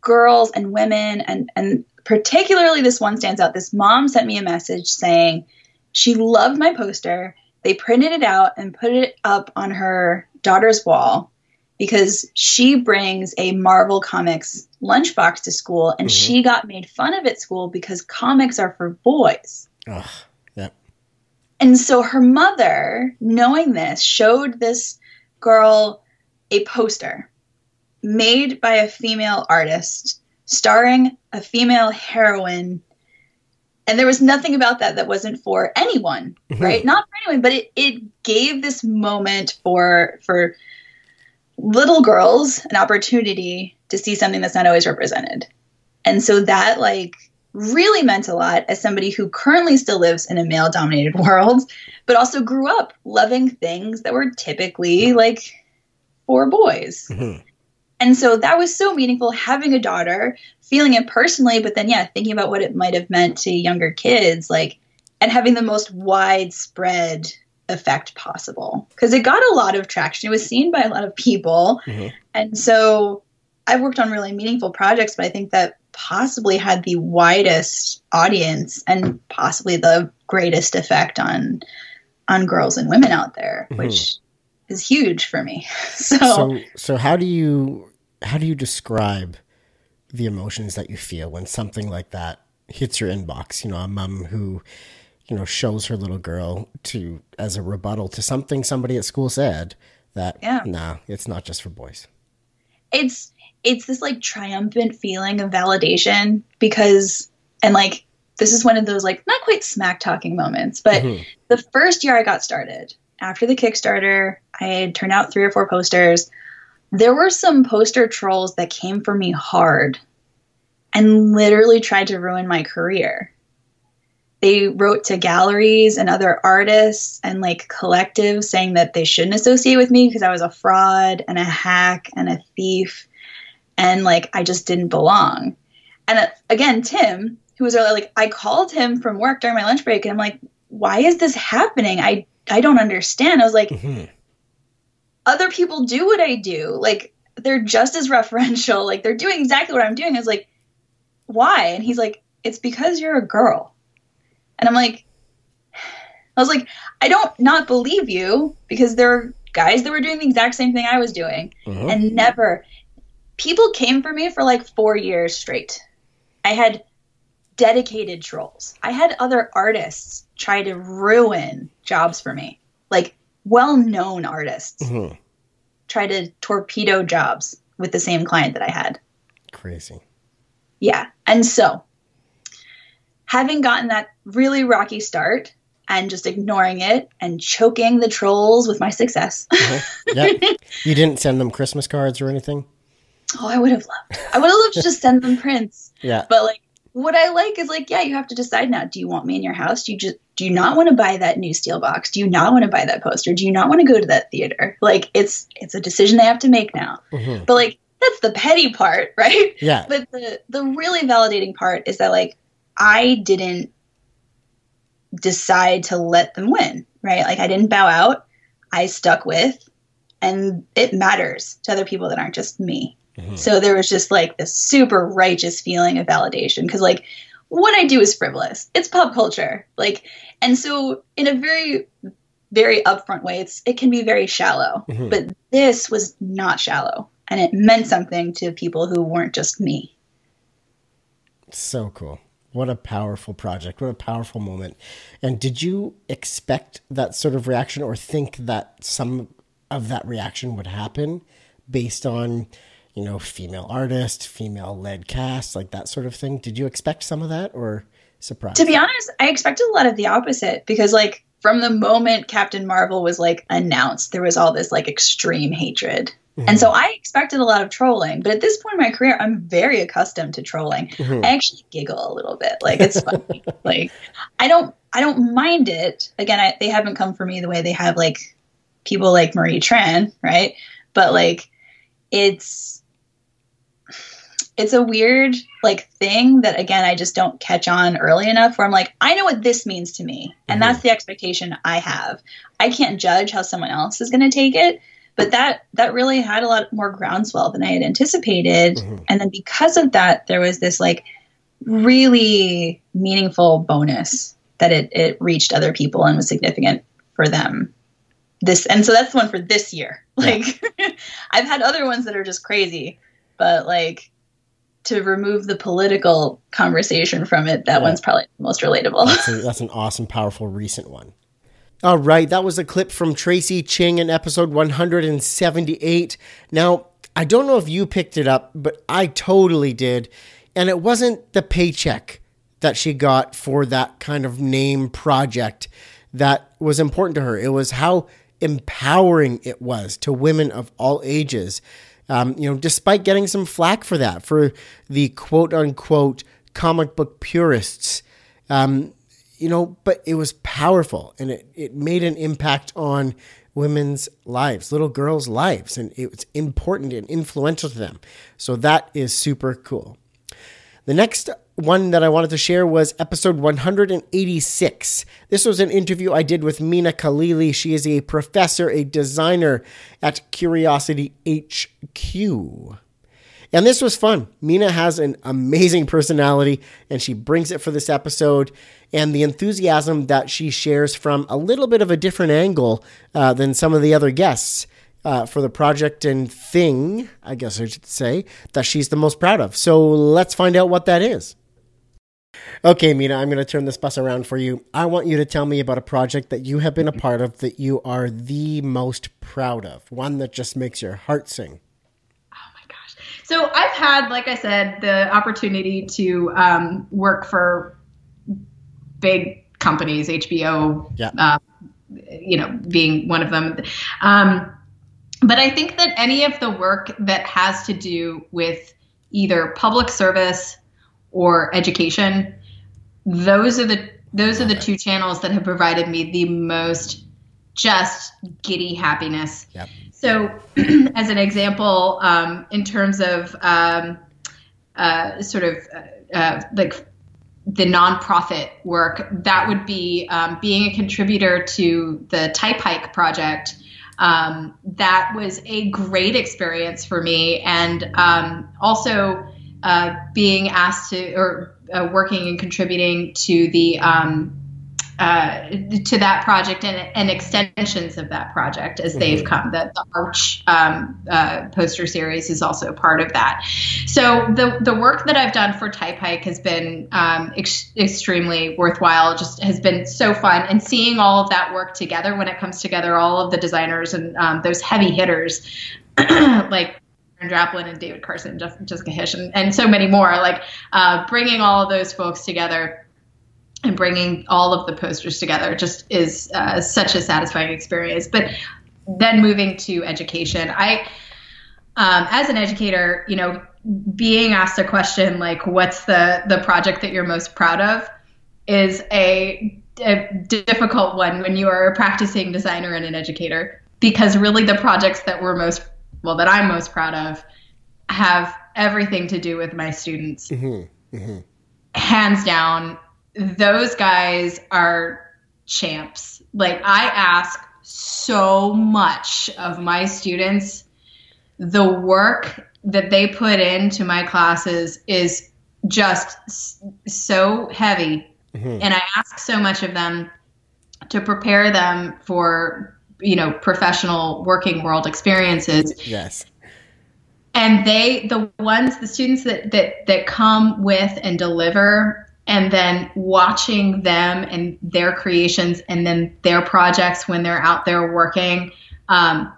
girls and women, and and particularly this one stands out. This mom sent me a message saying she loved my poster. They printed it out and put it up on her daughter's wall because she brings a Marvel Comics lunchbox to school and she mm-hmm. got made fun of at school because comics are for boys. Ugh, yep. And so her mother, knowing this, showed this girl a poster made by a female artist starring a female heroine. And there was nothing about that that wasn't for anyone, mm-hmm. right? Not for anyone, but it, it gave this moment for for little girls an opportunity to see something that's not always represented. And so that like really meant a lot as somebody who currently still lives in a male dominated <laughs> world, but also grew up loving things that were typically like for boys. Mm-hmm. And so that was so meaningful having a daughter, feeling it personally, but then, yeah, thinking about what it might have meant to younger kids, like, and having the most widespread effect possible. Because it got a lot of traction. It was seen by a lot of people. And so I've worked on really meaningful projects, but I think that possibly had the widest audience and possibly the greatest effect on on girls and women out there, Mhm. which is huge for me. <laughs> So, So, so how do you how do you describe the emotions that you feel when something like that hits your inbox? You know, a mom who you know shows her little girl to as a rebuttal to something somebody at school said that Yeah. nah, it's not just for boys. it's it's this like triumphant feeling of validation because and like this is one of those like not quite smack talking moments but Mhm. the first year i got started after the kickstarter i had turned out three or four posters there were some poster trolls that came for me hard and literally tried to ruin my career they wrote to galleries and other artists and like collectives saying that they shouldn't associate with me because I was a fraud and a hack and a thief and like I just didn't belong. And uh, again, Tim, who was earlier, like I called him from work during my lunch break and I'm like, why is this happening? I I don't understand. I was like, other people do what I do. Like they're just as referential. Like they're doing exactly what I'm doing. I was like, why? And he's like, it's because you're a girl. And I'm like, I was like, I don't not believe you because there are guys that were doing the exact same thing I was doing Mhm. and never people came for me for like 4 years straight. I had dedicated trolls. I had other artists try to ruin jobs for me. Like well-known artists try to torpedo jobs with the same client that I had. Crazy. Yeah. And so, having gotten that really rocky start and just ignoring it and choking the trolls with my success. <laughs> Uh-huh. Yeah. <laughs> you didn't send them Christmas cards or anything? oh, I would have loved. I would have loved to just send them prints. <laughs> Yeah. But like what I like is like, yeah, you have to decide now. Do you want me in your house? Do you just do you not want to buy that new steel box? Do you not want to buy that poster? Do you not want to go to that theater? Like it's it's a decision they have to make now. Mm-hmm. But like that's the petty part, right? Yeah. But the the really validating part is that like I didn't decide to let them win, right? Like I didn't bow out. I stuck with and it matters to other people that aren't just me. So there was just like this super righteous feeling of validation because like what I do is frivolous. It's pop culture. Like and so in a very very upfront way it's it can be very shallow. Mhm. But this was not shallow and it meant something to people who weren't just me. So cool. What a powerful project. What a powerful moment. And did you expect that sort of reaction or think that some of that reaction would happen based on, you know, female artist, female led cast, like that sort of thing? Did you expect some of that or surprise? To be honest, I expected a lot of the opposite because like from the moment Captain Marvel was like announced, there was all this like extreme hatred. And so I expected a lot of trolling, but at this point in my career, I'm very accustomed to trolling. Mhm. I actually giggle a little bit, like it's funny. <laughs> like I don't, I don't mind it. Again, I, they haven't come for me the way they have like people like Marie Tran, right? But like it's it's a weird like thing that again I just don't catch on early enough where I'm like I know what this means to me and that's the expectation I have. I can't judge how someone else is going to take it, but that that really had a lot more groundswell than I had anticipated mm-hmm. and then because of that there was this like really meaningful bonus that it it reached other people and was significant for them. This and so that's the one for this year. Like <laughs> I've had other ones that are just crazy, but like to remove the political conversation from it, that one's probably the most relatable. That's, a, <laughs> that's an awesome, powerful, recent one. All right, that was a clip from Tracie Ching in episode 178. Now, I don't know if you picked it up, but I totally did. And it wasn't the paycheck that she got for that kind of name project that was important to her. It was how empowering it was to women of all ages. Um, you know, despite getting some flack for that, for the quote unquote comic book purists, um, you know, but it was powerful and it, it made an impact on women's lives, little girls' lives, and it was important and influential to them. So that is super cool. The next one that I wanted to share was episode 186. This was an interview I did with Meena Khalili. She is a professor, a designer at Curiosity HQ. And this was fun. Meena has an amazing personality and she brings it for this episode. And the enthusiasm that she shares from a little bit of a different angle uh, than some of the other guests uh, for the project and thing, I guess I should say, that she's the most proud of. So let's find out what that is. Okay, Meena, I'm going to turn this bus around for you. I want you to tell me about a project that you have been a part of that you are the most proud of, one that just makes your heart sing. So I've had, like I said, the opportunity to um, work for big companies, HBO, Yeah. uh, you know, being one of them. Um, but I think that any of the work that has to do with either public service or education, those are the those are the two channels that have provided me the most just giddy happiness. Yep. So, <clears throat> as an example, um, in terms of um, uh, sort of uh, uh, like the nonprofit work, that would be um, being a contributor to the Type Hike project. Um, that was a great experience for me, and um, also uh, being asked to or uh, working and contributing to the um, uh, to that project and, and extensions of that project as they've Mhm. come. The, the Arch um, uh, poster series is also part of that. So the the work that I've done for Type Hike has been um, ex- extremely worthwhile. Just has been so fun, and seeing all of that work together when it comes together, all of the designers and um, those heavy hitters <clears throat> like. Aaron Draplin and David Carson, Jessica Hische, and, and so many more. Like uh, bringing all of those folks together and bringing all of the posters together just is uh, such a satisfying experience. But then moving to education, I, um, as an educator, you know, being asked a question like, "What's the the project that you're most proud of?" is a, a difficult one when you are a practicing designer and an educator because really the projects that we're most well that I'm most proud of have everything to do with my students Mm-hmm. Mm-hmm. hands down, those guys are champs. Like I ask so much of my students. The work that they put into my classes is just so heavy. Mhm. And I ask so much of them to prepare them for, you know, professional working world experiences Yes. and they the ones the students that that that come with and deliver and then watching them and their creations and then their projects when they're out there working um,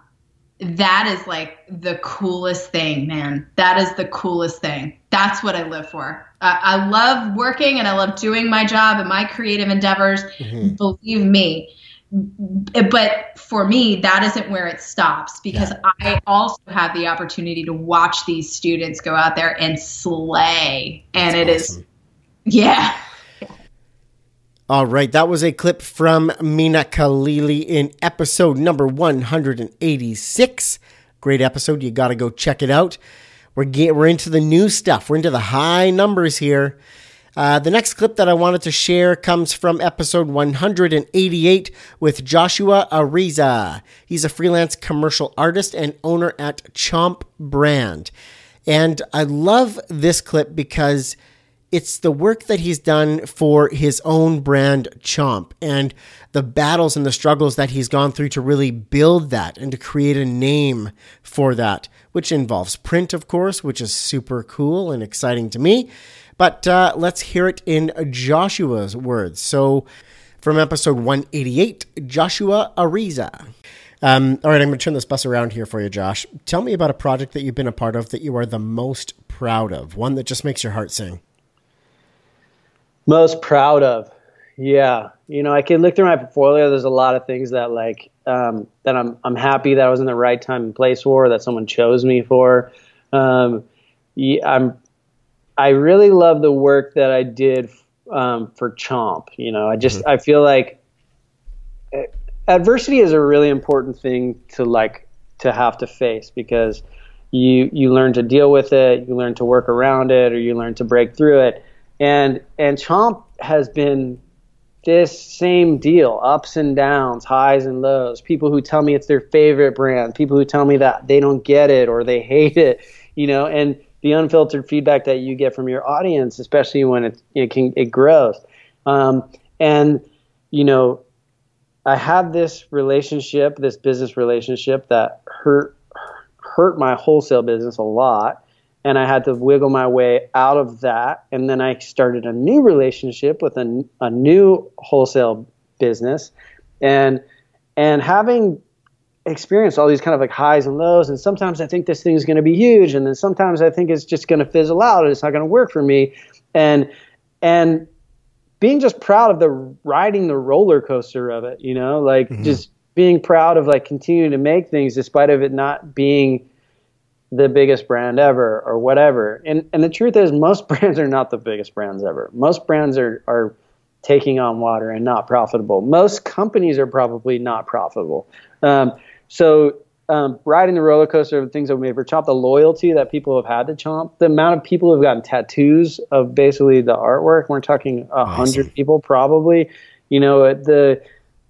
that is like the coolest thing man. That is the coolest thing. That's what i live for. Uh, i love working and i love doing my job and my creative endeavors. Mhm. believe me. But for me that isn't where it stops because i also have the opportunity to watch these students go out there and slay. And it is yeah All right, that was a clip from Meena Khalili in episode number 186. Great episode. You got to go check it out. We're get, we're into the new stuff. We're into the high numbers here. Uh, the next clip that I wanted to share comes from episode 188 with Joshua Ariza. He's a freelance commercial artist and owner at Chomp Brand. And I love this clip because it's the work that he's done for his own brand Chomp and the battles and the struggles that he's gone through to really build that and to create a name for that, which involves print, of course, which is super cool and exciting to me. But uh, let's hear it in Joshua's words. So, from episode 188, Joshua Ariza. Um, all right, I'm going to turn this bus around here for you, Josh. Tell me about a project that you've been a part of that you are the most proud of, one that just makes your heart sing. Most proud of, yeah. You know, I can look through my portfolio. There's a lot of things that like um, that I'm I'm happy that I was in the right time and place for, that someone chose me for. Um, I'm I really love the work that I did um, for Chomp. You know, I just mm-hmm. I feel like eh, adversity is a really important thing to like to have to face because you you learn to deal with it, you learn to work around it, or you learn to break through it. And and Chomp has been this same deal, ups and downs, highs and lows. People who tell me it's their favorite brand, people who tell me that they don't get it or they hate it, you know, and the unfiltered feedback that you get from your audience, especially when it it can it grows. Um, and you know, I had this relationship, this business relationship that hurt hurt my wholesale business a lot and I had to wiggle my way out of that. And then I started a new relationship with a, a new wholesale business, and and having experienced all these kind of like highs and lows, and sometimes I think this thing is going to be huge, and then sometimes I think it's just going to fizzle out, and it's not going to work for me, and and being just proud of the riding the roller coaster of it, you know, like mm-hmm. just being proud of like continuing to make things despite of it not being the biggest brand ever or whatever. And and the truth is most <laughs> brands are not the biggest brands ever. Most brands are are taking on water and not profitable. Most companies are probably not profitable. Um, so um, riding the roller coaster of things that we for Chomp, the loyalty that people have had to Chomp, the amount of people who've gotten tattoos of basically the artwork. We're talking a hundred people probably. You know the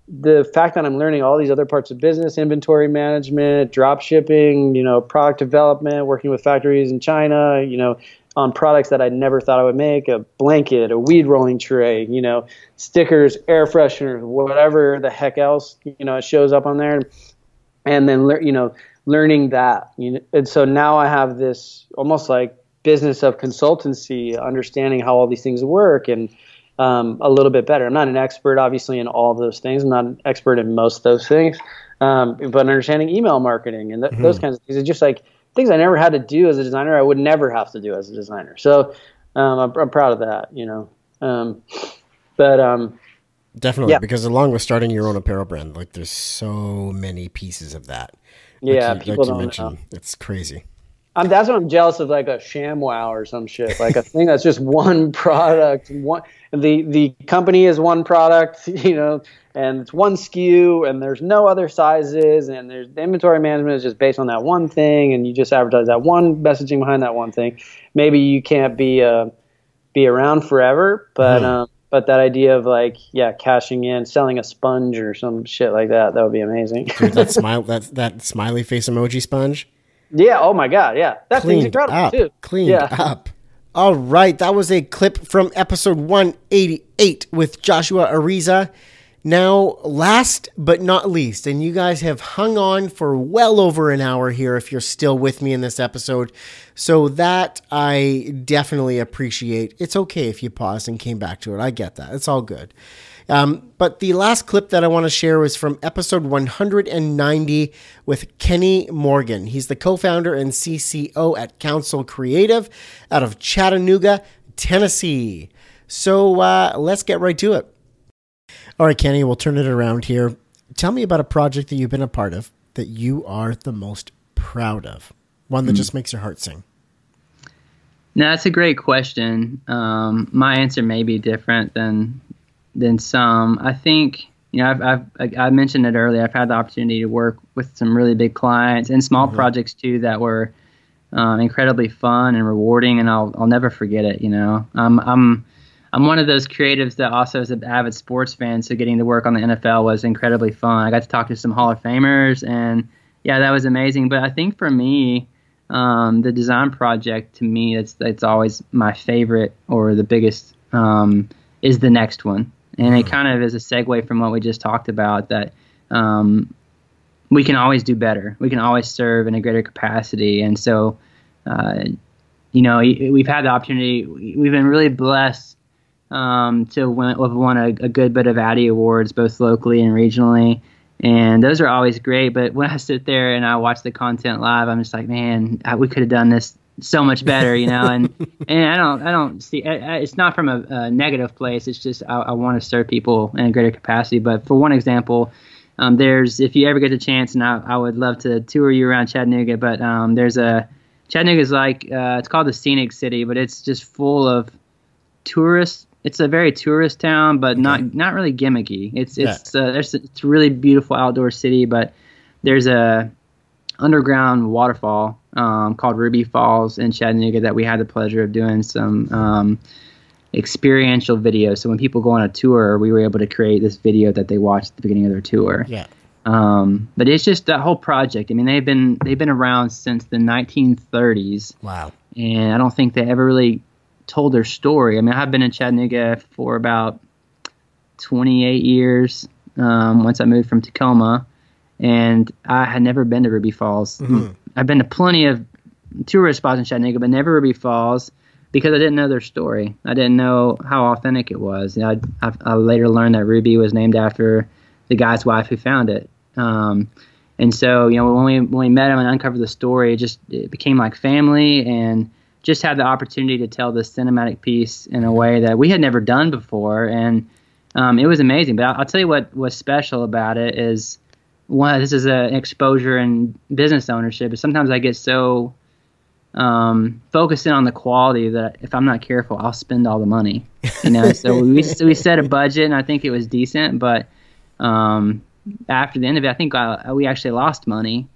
the fact that I'm learning all these other parts of business, inventory management, drop shipping, you know, product development, working with factories in China, you know, on products that I never thought I would make, a blanket, a weed rolling tray, you know, stickers, air fresheners, whatever the heck else, you know, it shows up on there. And then, you know, learning that. You know, and so now I have this almost like business of consultancy, understanding how all these things work and, um, a little bit better. I'm not an expert, obviously, in all those things. I'm not an expert in most of those things, um, but understanding email marketing and th- mm-hmm. those kinds of things is just like things I never had to do as a designer. I would never have to do as a designer. So um, I'm, I'm, proud of that, you know. Um, but um, definitely yeah. because along with starting your own apparel brand, like there's so many pieces of that. Yeah, like you, people like don't mentioned, know. It's crazy. I'm, that's what I'm jealous of, like a ShamWow or some shit, like a thing that's just one <laughs> product. One the the company is one product, <laughs> you know, and it's one SKU, and there's no other sizes, and there's the inventory management is just based on that one thing, and you just advertise that one messaging behind that one thing. Maybe you can't be uh, be around forever, but. Mm. Um, but that idea of like, yeah, cashing in, selling a sponge or some shit like that, that would be amazing. Dude, that <laughs> smile, that that smiley face emoji sponge. Yeah. Oh my God. Yeah. That Cleaned thing's incredible up. too. Cleaned yeah. up. All right. That was a clip from episode 188 with Joshua Ariza. Now, last but not least, and you guys have hung on for well over an hour here if you're still with me in this episode. So that I definitely appreciate. It's okay if you paused and came back to it. I get that. It's all good. Um, but the last clip that I want to share was from episode 190 with Kenny Morgan. He's the co founder and CCO at Council Creative out of Chattanooga, Tennessee. So uh, let's get right to it. All right, Kenny, we'll turn it around here. Tell me about a project that you've been a part of that you are the most proud of, one that mm. just makes your heart sing. No, that's a great question. Um, my answer may be different than than some. I think you know, I've, I've I mentioned it earlier. I've had the opportunity to work with some really big clients and small projects too that were um, incredibly fun and rewarding, and I'll I'll never forget it. You know, um, I'm I'm one of those creatives that also is an avid sports fan, so getting to work on the NFL was incredibly fun. I got to talk to some Hall of Famers, and yeah, that was amazing. But I think for me, um, the design project to me, it's it's always my favorite or the biggest um, is the next one, and it kind of is a segue from what we just talked about that. Um, we can always do better. We can always serve in a greater capacity, and so, uh, you know, we've had the opportunity. We've been really blessed um, to win, have won a, a, good bit of Addy awards, both locally and regionally, and those are always great. But when I sit there and I watch the content live, I'm just like, man, we could have done this so much better, you know. And <laughs> and I don't I don't see it's not from a, a negative place. It's just I, I want to serve people in a greater capacity. But for one example um, there's if you ever get the chance, and I, I, would love to tour you around Chattanooga, but um, there's a Chattanooga is like uh, it's called the scenic city, but it's just full of tourists. It's a very tourist town, but okay. not not really gimmicky. It's it's yeah. uh, there's it's a really beautiful outdoor city, but there's a underground waterfall um, called Ruby Falls in Chattanooga that we had the pleasure of doing some um, experiential video. So when people go on a tour, we were able to create this video that they watch at the beginning of their tour. Yeah. Um, but it's just that whole project. I mean, they've been they've been around since the 1930s. Wow. And I don't think they ever really told their story. I mean, I've been in Chattanooga for about 28 years. Um, once I moved from Tacoma, and I had never been to Ruby Falls. Mm-hmm. I've been to plenty of tourist spots in Chattanooga, but never Ruby Falls because I didn't know their story. I didn't know how authentic it was. I, I, I later learned that Ruby was named after the guy's wife who found it. Um, and so, you know, when we when we met him and uncovered the story, it just it became like family, and just had the opportunity to tell this cinematic piece in a way that we had never done before, and um, it was amazing. But I'll, I'll, tell you what was special about it is one, this is an exposure and business ownership. But sometimes I get so um, in on the quality that if I'm not careful, I'll spend all the money. You know, so we we set a budget and I think it was decent, but um, after the end of it, I think I, we actually lost money,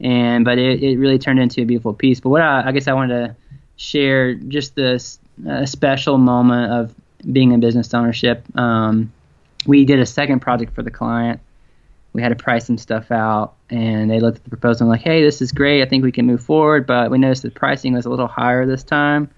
and but it, it really turned into a beautiful piece. But what I, I guess I wanted to share just this uh, special moment of being in business ownership. Um, we did a second project for the client we had to price some stuff out and they looked at the proposal and like, hey, this is great. I think we can move forward, but we noticed the pricing was a little higher this time.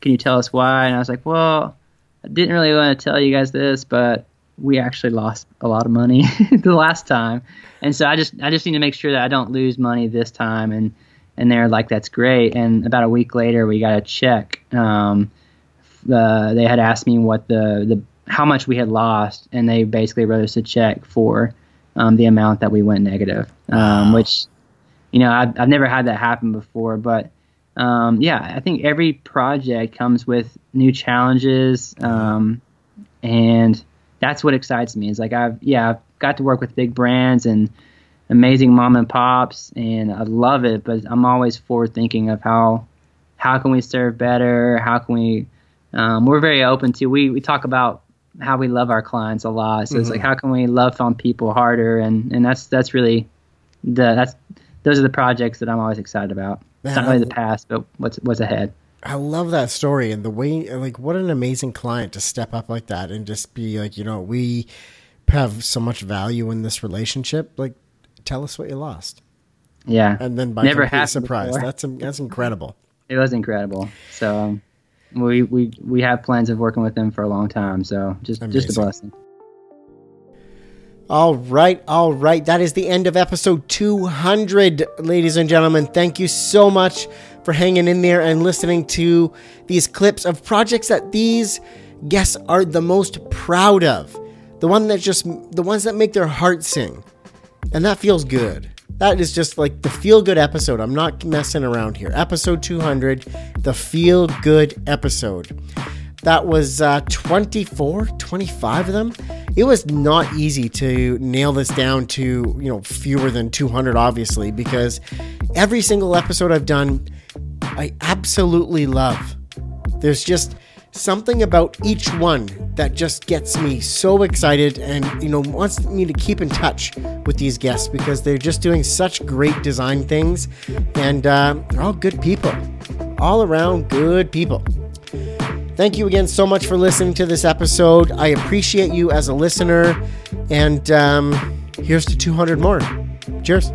Can you tell us why? And I was like, well, I didn't really want to tell you guys this, but we actually lost a lot of money <laughs> the last time, and so I just I just need to make sure that I don't lose money this time. And and they're like, that's great. And about a week later, we got a check. Um, uh, they had asked me what the the how much we had lost, and they basically wrote us a check for um, the amount that we went negative, um, which you know I've, I've never had that happen before. But um, yeah, I think every project comes with new challenges, um, and that's what excites me. Is like I've yeah I've got to work with big brands and amazing mom and pops, and I love it. But I'm always forward thinking of how how can we serve better? How can we um, we're very open to we we talk about how we love our clients a lot. So mm-hmm. it's like mm-hmm. how can we love on people harder, and and that's that's really the that's those are the projects that I'm always excited about. Man, it's not really the past, but what's what's ahead. I love that story and the way like what an amazing client to step up like that and just be like, you know, we have so much value in this relationship. Like, tell us what you lost. Yeah, and then by never had surprise. Before. That's that's incredible. It was incredible. So um, we we we have plans of working with them for a long time. So just Amazing. just a blessing. All right, all right. That is the end of episode 200, ladies and gentlemen. Thank you so much for hanging in there and listening to these clips of projects that these guests are the most proud of. The one that just the ones that make their heart sing. And that feels good. That is just like the feel good episode. I'm not messing around here. Episode 200, the feel good episode. That was uh, 24, 25 of them. It was not easy to nail this down to, you know, fewer than 200, obviously, because every single episode I've done, I absolutely love. There's just something about each one that just gets me so excited and you know wants me to keep in touch with these guests because they're just doing such great design things and uh, they're all good people. All around good people. Thank you again so much for listening to this episode. I appreciate you as a listener and um, here's to 200 more. Cheers.